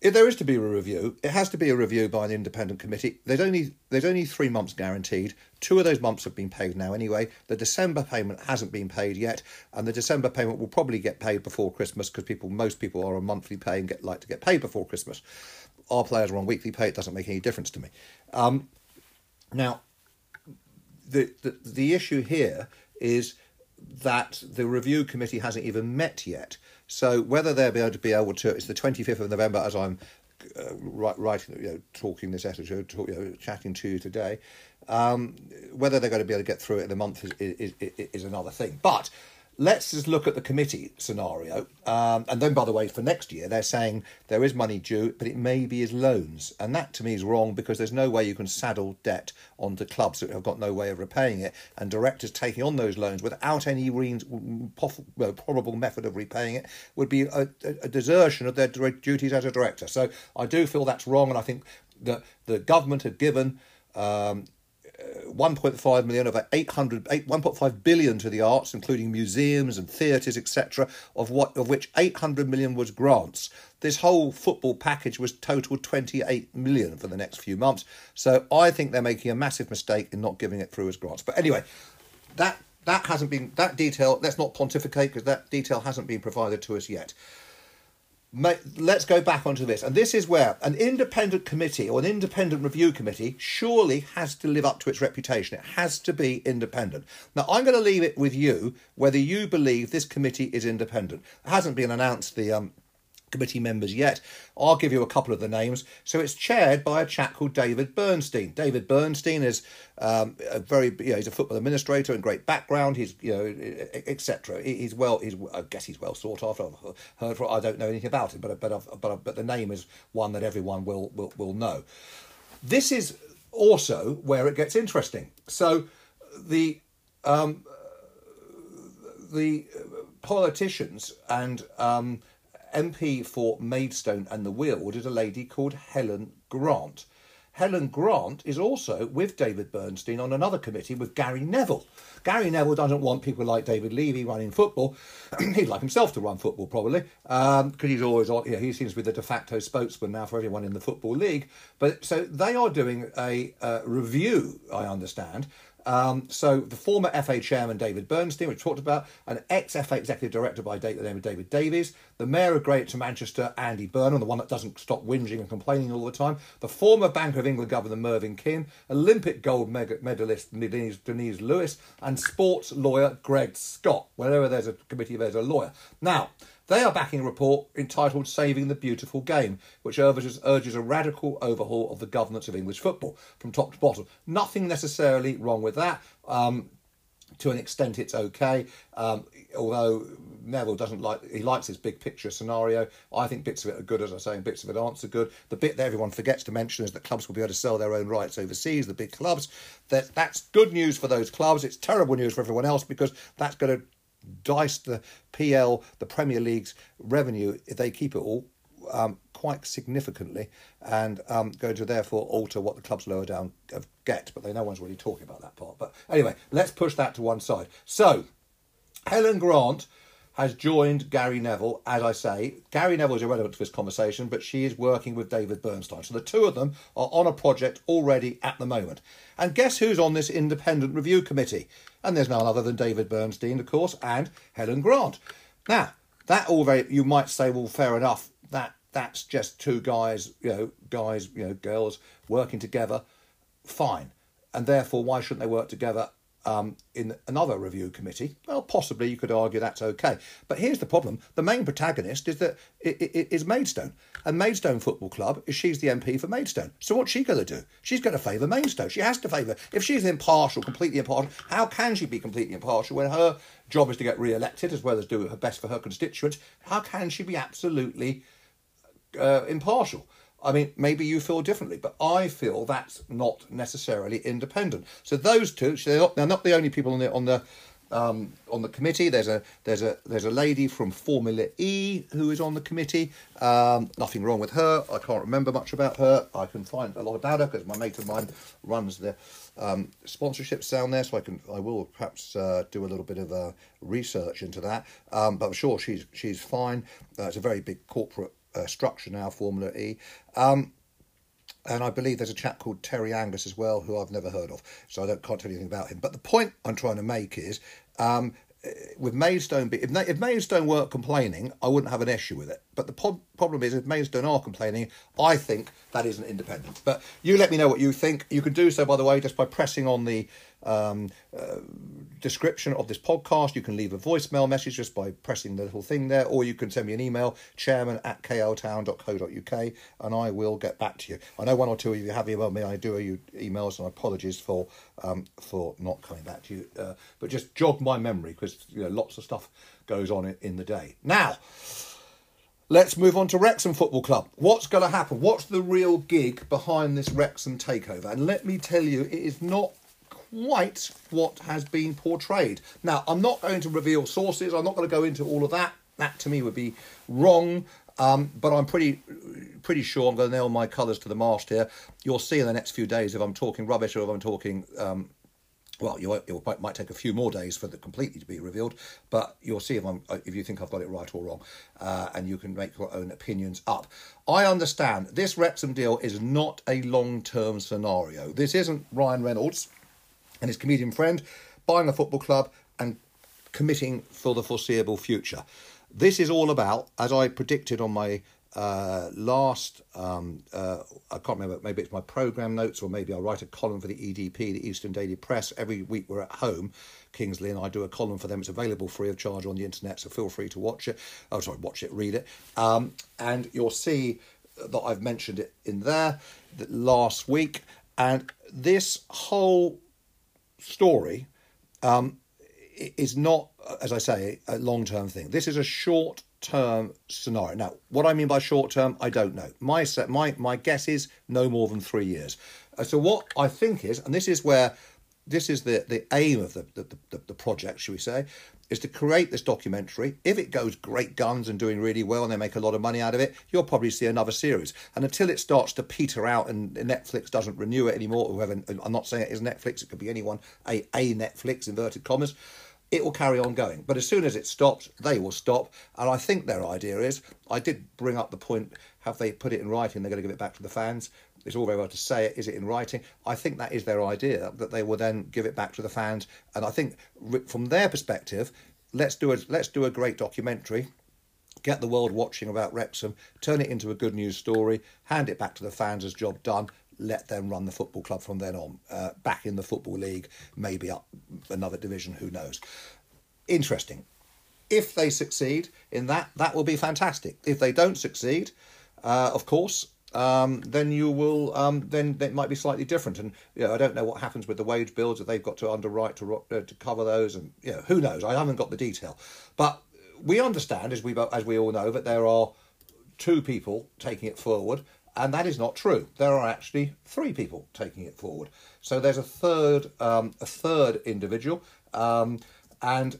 if there is to be a review, it has to be a review by an independent committee. There's only there's only three months guaranteed. Two of those months have been paid now anyway. The December payment hasn't been paid yet, and the December payment will probably get paid before Christmas because people most people are on monthly pay and get like to get paid before Christmas our players are on weekly pay. It doesn't make any difference to me. Um, now, the, the the issue here is that the review committee hasn't even met yet. So whether they'll be able to be able to, it's the 25th of November as I'm uh, writing, you know, talking this editor, talk, you know, chatting to you today. Um, whether they're going to be able to get through it in a month is, is, is, is another thing. But let's just look at the committee scenario. Um, and then, by the way, for next year, they're saying there is money due, but it may be as loans. And that to me is wrong because there's no way you can saddle debt onto clubs that have got no way of repaying it. And directors taking on those loans without any re- probable method of repaying it would be a, a desertion of their duties as a director. So I do feel that's wrong. And I think that the government had given. Um, 1.5 million of 800 8, 1.5 billion to the arts including museums and theatres etc of what of which 800 million was grants. This whole football package was total 28 million for the next few months. So i think they're making a massive mistake in not giving it through as grants. But anyway that that hasn't been that detail let's not pontificate because that detail hasn't been provided to us yet let's go back onto this. And this is where an independent committee or an independent review committee surely has to live up to its reputation. It has to be independent. Now, I'm going to leave it with you whether you believe this committee is independent. It hasn't been announced the um, committee members yet. I'll give you a couple of the names. So it's chaired by a chap called David Bernstein. David Bernstein is um, a very, you know, he's a football administrator and great background. He's, you know, etc. He's well, he's, I guess he's well sought after. I've heard, for, I don't know anything about him, but but I've, but but the name is one that everyone will will will know. This is also where it gets interesting. So the um, the politicians and um, MP for Maidstone and the Weald is a lady called Helen Grant. Helen Grant is also with David Bernstein on another committee with Gary Neville. Gary Neville doesn't want people like David Levy running football. He'd like himself to run football, probably, because um, he's always on. Know, he seems to be the de facto spokesman now for everyone in the football league. But so they are doing a uh, review, I understand, um, so the former FA chairman David Bernstein, we talked about, an ex-FA executive director by date, the name of David Davies, the mayor of Greater Manchester Andy Burnham, the one that doesn't stop whinging and complaining all the time, the former Bank of England governor Mervyn King, Olympic gold medalist Denise, Denise Lewis, and sports lawyer Greg Scott. Whenever there's a committee, there's a lawyer. Now. They are backing a report entitled Saving the Beautiful Game, which urges, urges a radical overhaul of the governance of English football from top to bottom. Nothing necessarily wrong with that. Um, to an extent, it's okay. Um, although Neville doesn't like, he likes his big picture scenario. I think bits of it are good, as I say, and bits of it aren't so good. The bit that everyone forgets to mention is that clubs will be able to sell their own rights overseas, the big clubs. That That's good news for those clubs. It's terrible news for everyone else because that's going to dice the PL, the Premier League's revenue, if they keep it all, um, quite significantly and um, going to therefore alter what the clubs lower down get. But they, no one's really talking about that part. But anyway, let's push that to one side. So, Helen Grant has joined Gary Neville, as I say. Gary Neville is irrelevant to this conversation, but she is working with David Bernstein. So the two of them are on a project already at the moment. And guess who's on this independent review committee? And there's none other than David Bernstein, of course, and Helen Grant. Now, that all very you might say, well, fair enough. That that's just two guys, you know, guys, you know, girls working together. Fine. And therefore, why shouldn't they work together um, in another review committee, well, possibly you could argue that's okay. But here's the problem: the main protagonist is that is Maidstone, and Maidstone Football Club is she's the MP for Maidstone. So what's she going to do? She's going to favour Maidstone. She has to favour. If she's impartial, completely impartial, how can she be completely impartial when her job is to get re-elected as well as do her best for her constituents? How can she be absolutely uh, impartial? I mean, maybe you feel differently, but I feel that's not necessarily independent. So those two, they're not, they're not the only people on the on the um, on the committee. There's a there's a there's a lady from Formula E who is on the committee. Um, nothing wrong with her. I can't remember much about her. I can find a lot about her because my mate of mine runs the um, sponsorships down there, so I can I will perhaps uh, do a little bit of uh, research into that. Um, but I'm sure she's she's fine. Uh, it's a very big corporate uh, structure now, Formula E. Um, and I believe there's a chap called Terry Angus as well, who I've never heard of, so I don't, can't tell you anything about him. But the point I'm trying to make is, um, with Maidstone, if, if Maidstone weren't complaining, I wouldn't have an issue with it. But the po- problem is, if Maidstone are complaining, I think that isn't independent. But you let me know what you think. You can do so, by the way, just by pressing on the um, uh, description of this podcast. You can leave a voicemail message just by pressing the little thing there, or you can send me an email, chairman at kltown.co.uk, and I will get back to you. I know one or two of you have emailed me. I do owe you emails, and apologies for um, for not coming back to you. Uh, but just jog my memory because you know lots of stuff goes on in, the day. Now. Let's move on to Wrexham Football Club. What's going to happen? What's the real gig behind this Wrexham takeover? And let me tell you, it is not quite what has been portrayed. Now, I'm not going to reveal sources, I'm not going to go into all of that. That to me would be wrong. Um, but I'm pretty pretty sure I'm going to nail my colours to the mast here. You'll see in the next few days if I'm talking rubbish or if I'm talking um, well, you, it might take a few more days for the completely to be revealed, but you'll see if I'm if you think I've got it right or wrong, uh, and you can make your own opinions up. I understand this Wrexham deal is not a long term scenario. This isn't Ryan Reynolds and his comedian friend buying a football club and committing for the foreseeable future. This is all about, as I predicted on my uh, last, um, uh, I can't remember, maybe it's my programme notes or maybe I'll write a column for the EDP, the Eastern Daily Press. Every week we're at home, Kingsley, and I do a column for them. It's available free of charge on the internet, so feel free to watch it. Oh, sorry, watch it, read it. Um, and you'll see that I've mentioned it in there last week. And this whole story um, is not, as I say, a long term thing. This is a short term scenario. Now, what I mean by short term, I don't know. My my my guess is no more than three years. Uh, so what I think is, and this is where this is the the aim of the the, the, the project, should we say, is to create this documentary. If it goes great guns and doing really well and they make a lot of money out of it, you'll probably see another series. And until it starts to peter out and Netflix doesn't renew it anymore, whoever I'm not saying it is Netflix, it could be anyone, a, a Netflix, inverted commas, it will carry on going. But as soon as it stops, they will stop. And I think their idea is I did bring up the point have they put it in writing? They're going to give it back to the fans. It's all very well to say it. Is it in writing? I think that is their idea that they will then give it back to the fans. And I think from their perspective, let's do a let's do a great documentary. Get the world watching about Wrexham, turn it into a good news story, hand it back to the fans as job done, let them run the football club from then on. Uh, back in the Football League, maybe up another division, who knows. Interesting. If they succeed in that, that will be fantastic. If they don't succeed, uh, of course, um, then you will um, then it might be slightly different. And you know, I don't know what happens with the wage bills that they've got to underwrite to uh, to cover those, and you know, who knows? I haven't got the detail, but we understand as we as we all know that there are two people taking it forward, and that is not true. There are actually three people taking it forward. So there's a third um, a third individual, um, and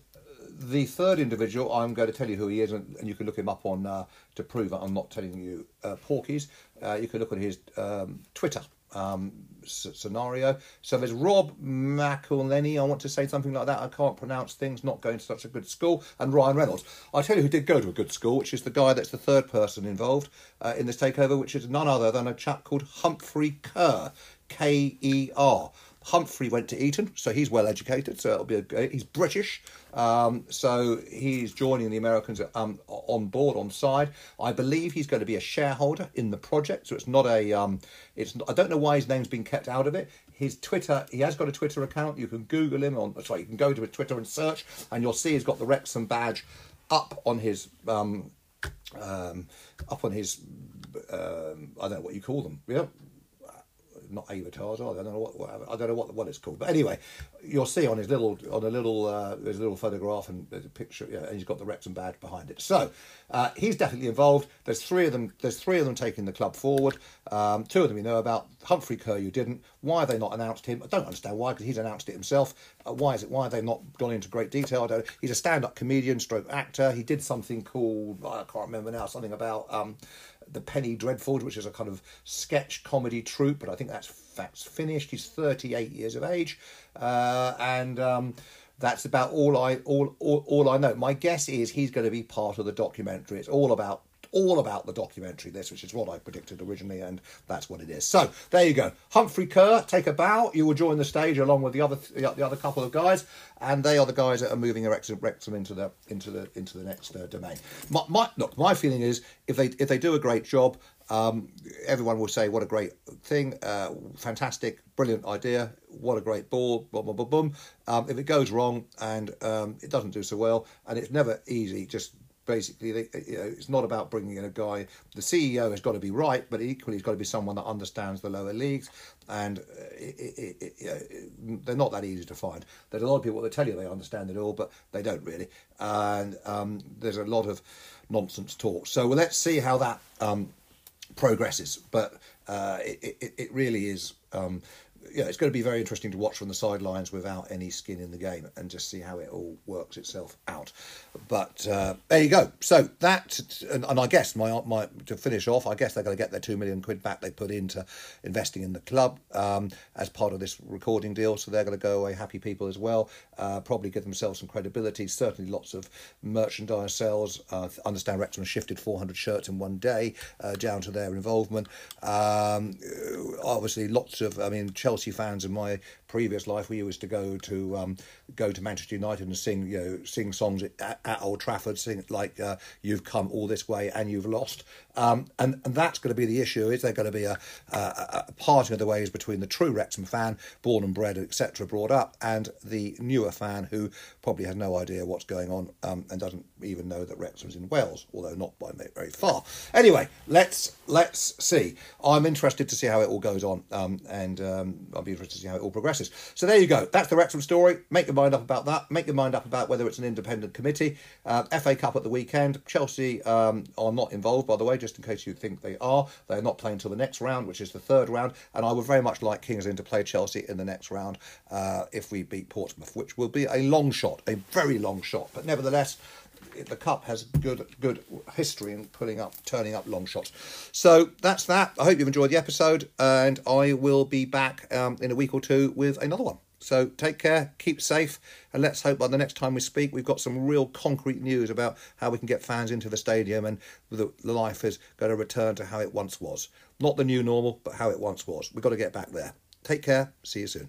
the third individual, I'm going to tell you who he is, and, and you can look him up on uh, to prove I'm not telling you uh, porkies. Uh, you can look at his um, Twitter um, scenario. So there's Rob McElhenney, I want to say something like that. I can't pronounce things, not going to such a good school. And Ryan Reynolds. I tell you who did go to a good school, which is the guy that's the third person involved uh, in this takeover, which is none other than a chap called Humphrey Ker, K E R. Humphrey went to Eton, so he's well educated. So it'll be a, he's British, um, so he's joining the Americans um, on board on side. I believe he's going to be a shareholder in the project. So it's not a um, it's I don't know why his name's been kept out of it. His Twitter, he has got a Twitter account. You can Google him on. Sorry, you can go to his Twitter and search, and you'll see he's got the Wrexham badge up on his um, um, up on his um, I don't know what you call them. Yeah, not avatars. I don't know what, what, I don't know what what it's called. But anyway, you'll see on his little on a little uh, there's a little photograph and there's a picture, yeah, and he's got the Wrexham badge behind it. So uh, he's definitely involved. There's three of them. There's three of them taking the club forward. Um, two of them we know about. Humphrey Ker, you didn't. Why are they not announced him? I don't understand why because he's announced it himself. Uh, why is it? Why they've not gone into great detail? I don't. He's a stand-up comedian, stroke actor. He did something called I can't remember now. Something about. Um, the Penny Dreadful, which is a kind of sketch comedy troupe, but I think that's that's finished. He's 38 years of age, uh, and um, that's about all I all, all all I know. My guess is he's going to be part of the documentary. It's all about all about the documentary, this, which is what I predicted originally, and that's what it is. So there you go. Humphrey Ker, take a bow. You will join the stage along with the other the other couple of guys, and they are the guys that are moving Wrexham, into the into the into the next uh, domain. My, my, look, my feeling is if they if they do a great job, um, everyone will say, "What a great thing! Uh, fantastic, brilliant idea! What a great ball!" Boom, boom, boom. Um, if it goes wrong and um, it doesn't do so well, and it's never easy, just basically, they, you know, it's not about bringing in a guy. The CEO has got to be right, but equally, it's got to be someone that understands the lower leagues, and uh, it, it, it, they're not that easy to find. There's a lot of people that tell you they understand it all, but they don't really, and um, there's a lot of nonsense talk. So well, let's see how that um, progresses. But uh, it, it, it really is. Um, yeah, it's going to be very interesting to watch from the sidelines without any skin in the game and just see how it all works itself out. But uh, there you go. So that, and, and, I guess my my to finish off, I guess they're going to get their two million quid back they put into investing in the club um, as part of this recording deal. So they're going to go away happy people as well. Uh, probably give themselves some credibility. Certainly, lots of merchandise sales. Uh, understand Wrexham shifted 400 shirts in one day uh, down to their involvement. Um, obviously, lots of. I mean, Chelsea fans in my previous life, we used to go to um, go to Manchester United and sing you know sing songs at, at Old Trafford, sing like uh, "You've come all this way and you've lost," um, and and that's going to be the issue. Is there going to be a, a, a parting of the ways between the true Wrexham fan, born and bred, etc., brought up, and the newer fan who probably has no idea what's going on um, and doesn't even know that Wrexham's in Wales, although not by very far. Anyway, let's let's see. I'm interested to see how it all goes on, um, and um, I'll be interested to see how it all progresses. So there you go. That's the Wrexham story. Make your mind up about that. Make your mind up about whether it's an independent committee. Uh, FA Cup at the weekend. Chelsea um, are not involved, by the way, just in case you think they are. They're not playing until the next round, which is the third round. And I would very much like Kings Lynn to play Chelsea in the next round uh, if we beat Portsmouth, which will be a long shot, a very long shot. But nevertheless, the cup has good good history in pulling up, turning up long shots. So that's that. I hope you've enjoyed the episode, and I will be back um, in a week or two with another one. So take care, keep safe, and let's hope by the next time we speak, we've got some real concrete news about how we can get fans into the stadium and the, the life is going to return to how it once was. Not the new normal, but how it once was. We've got to get back there. Take care. See you soon.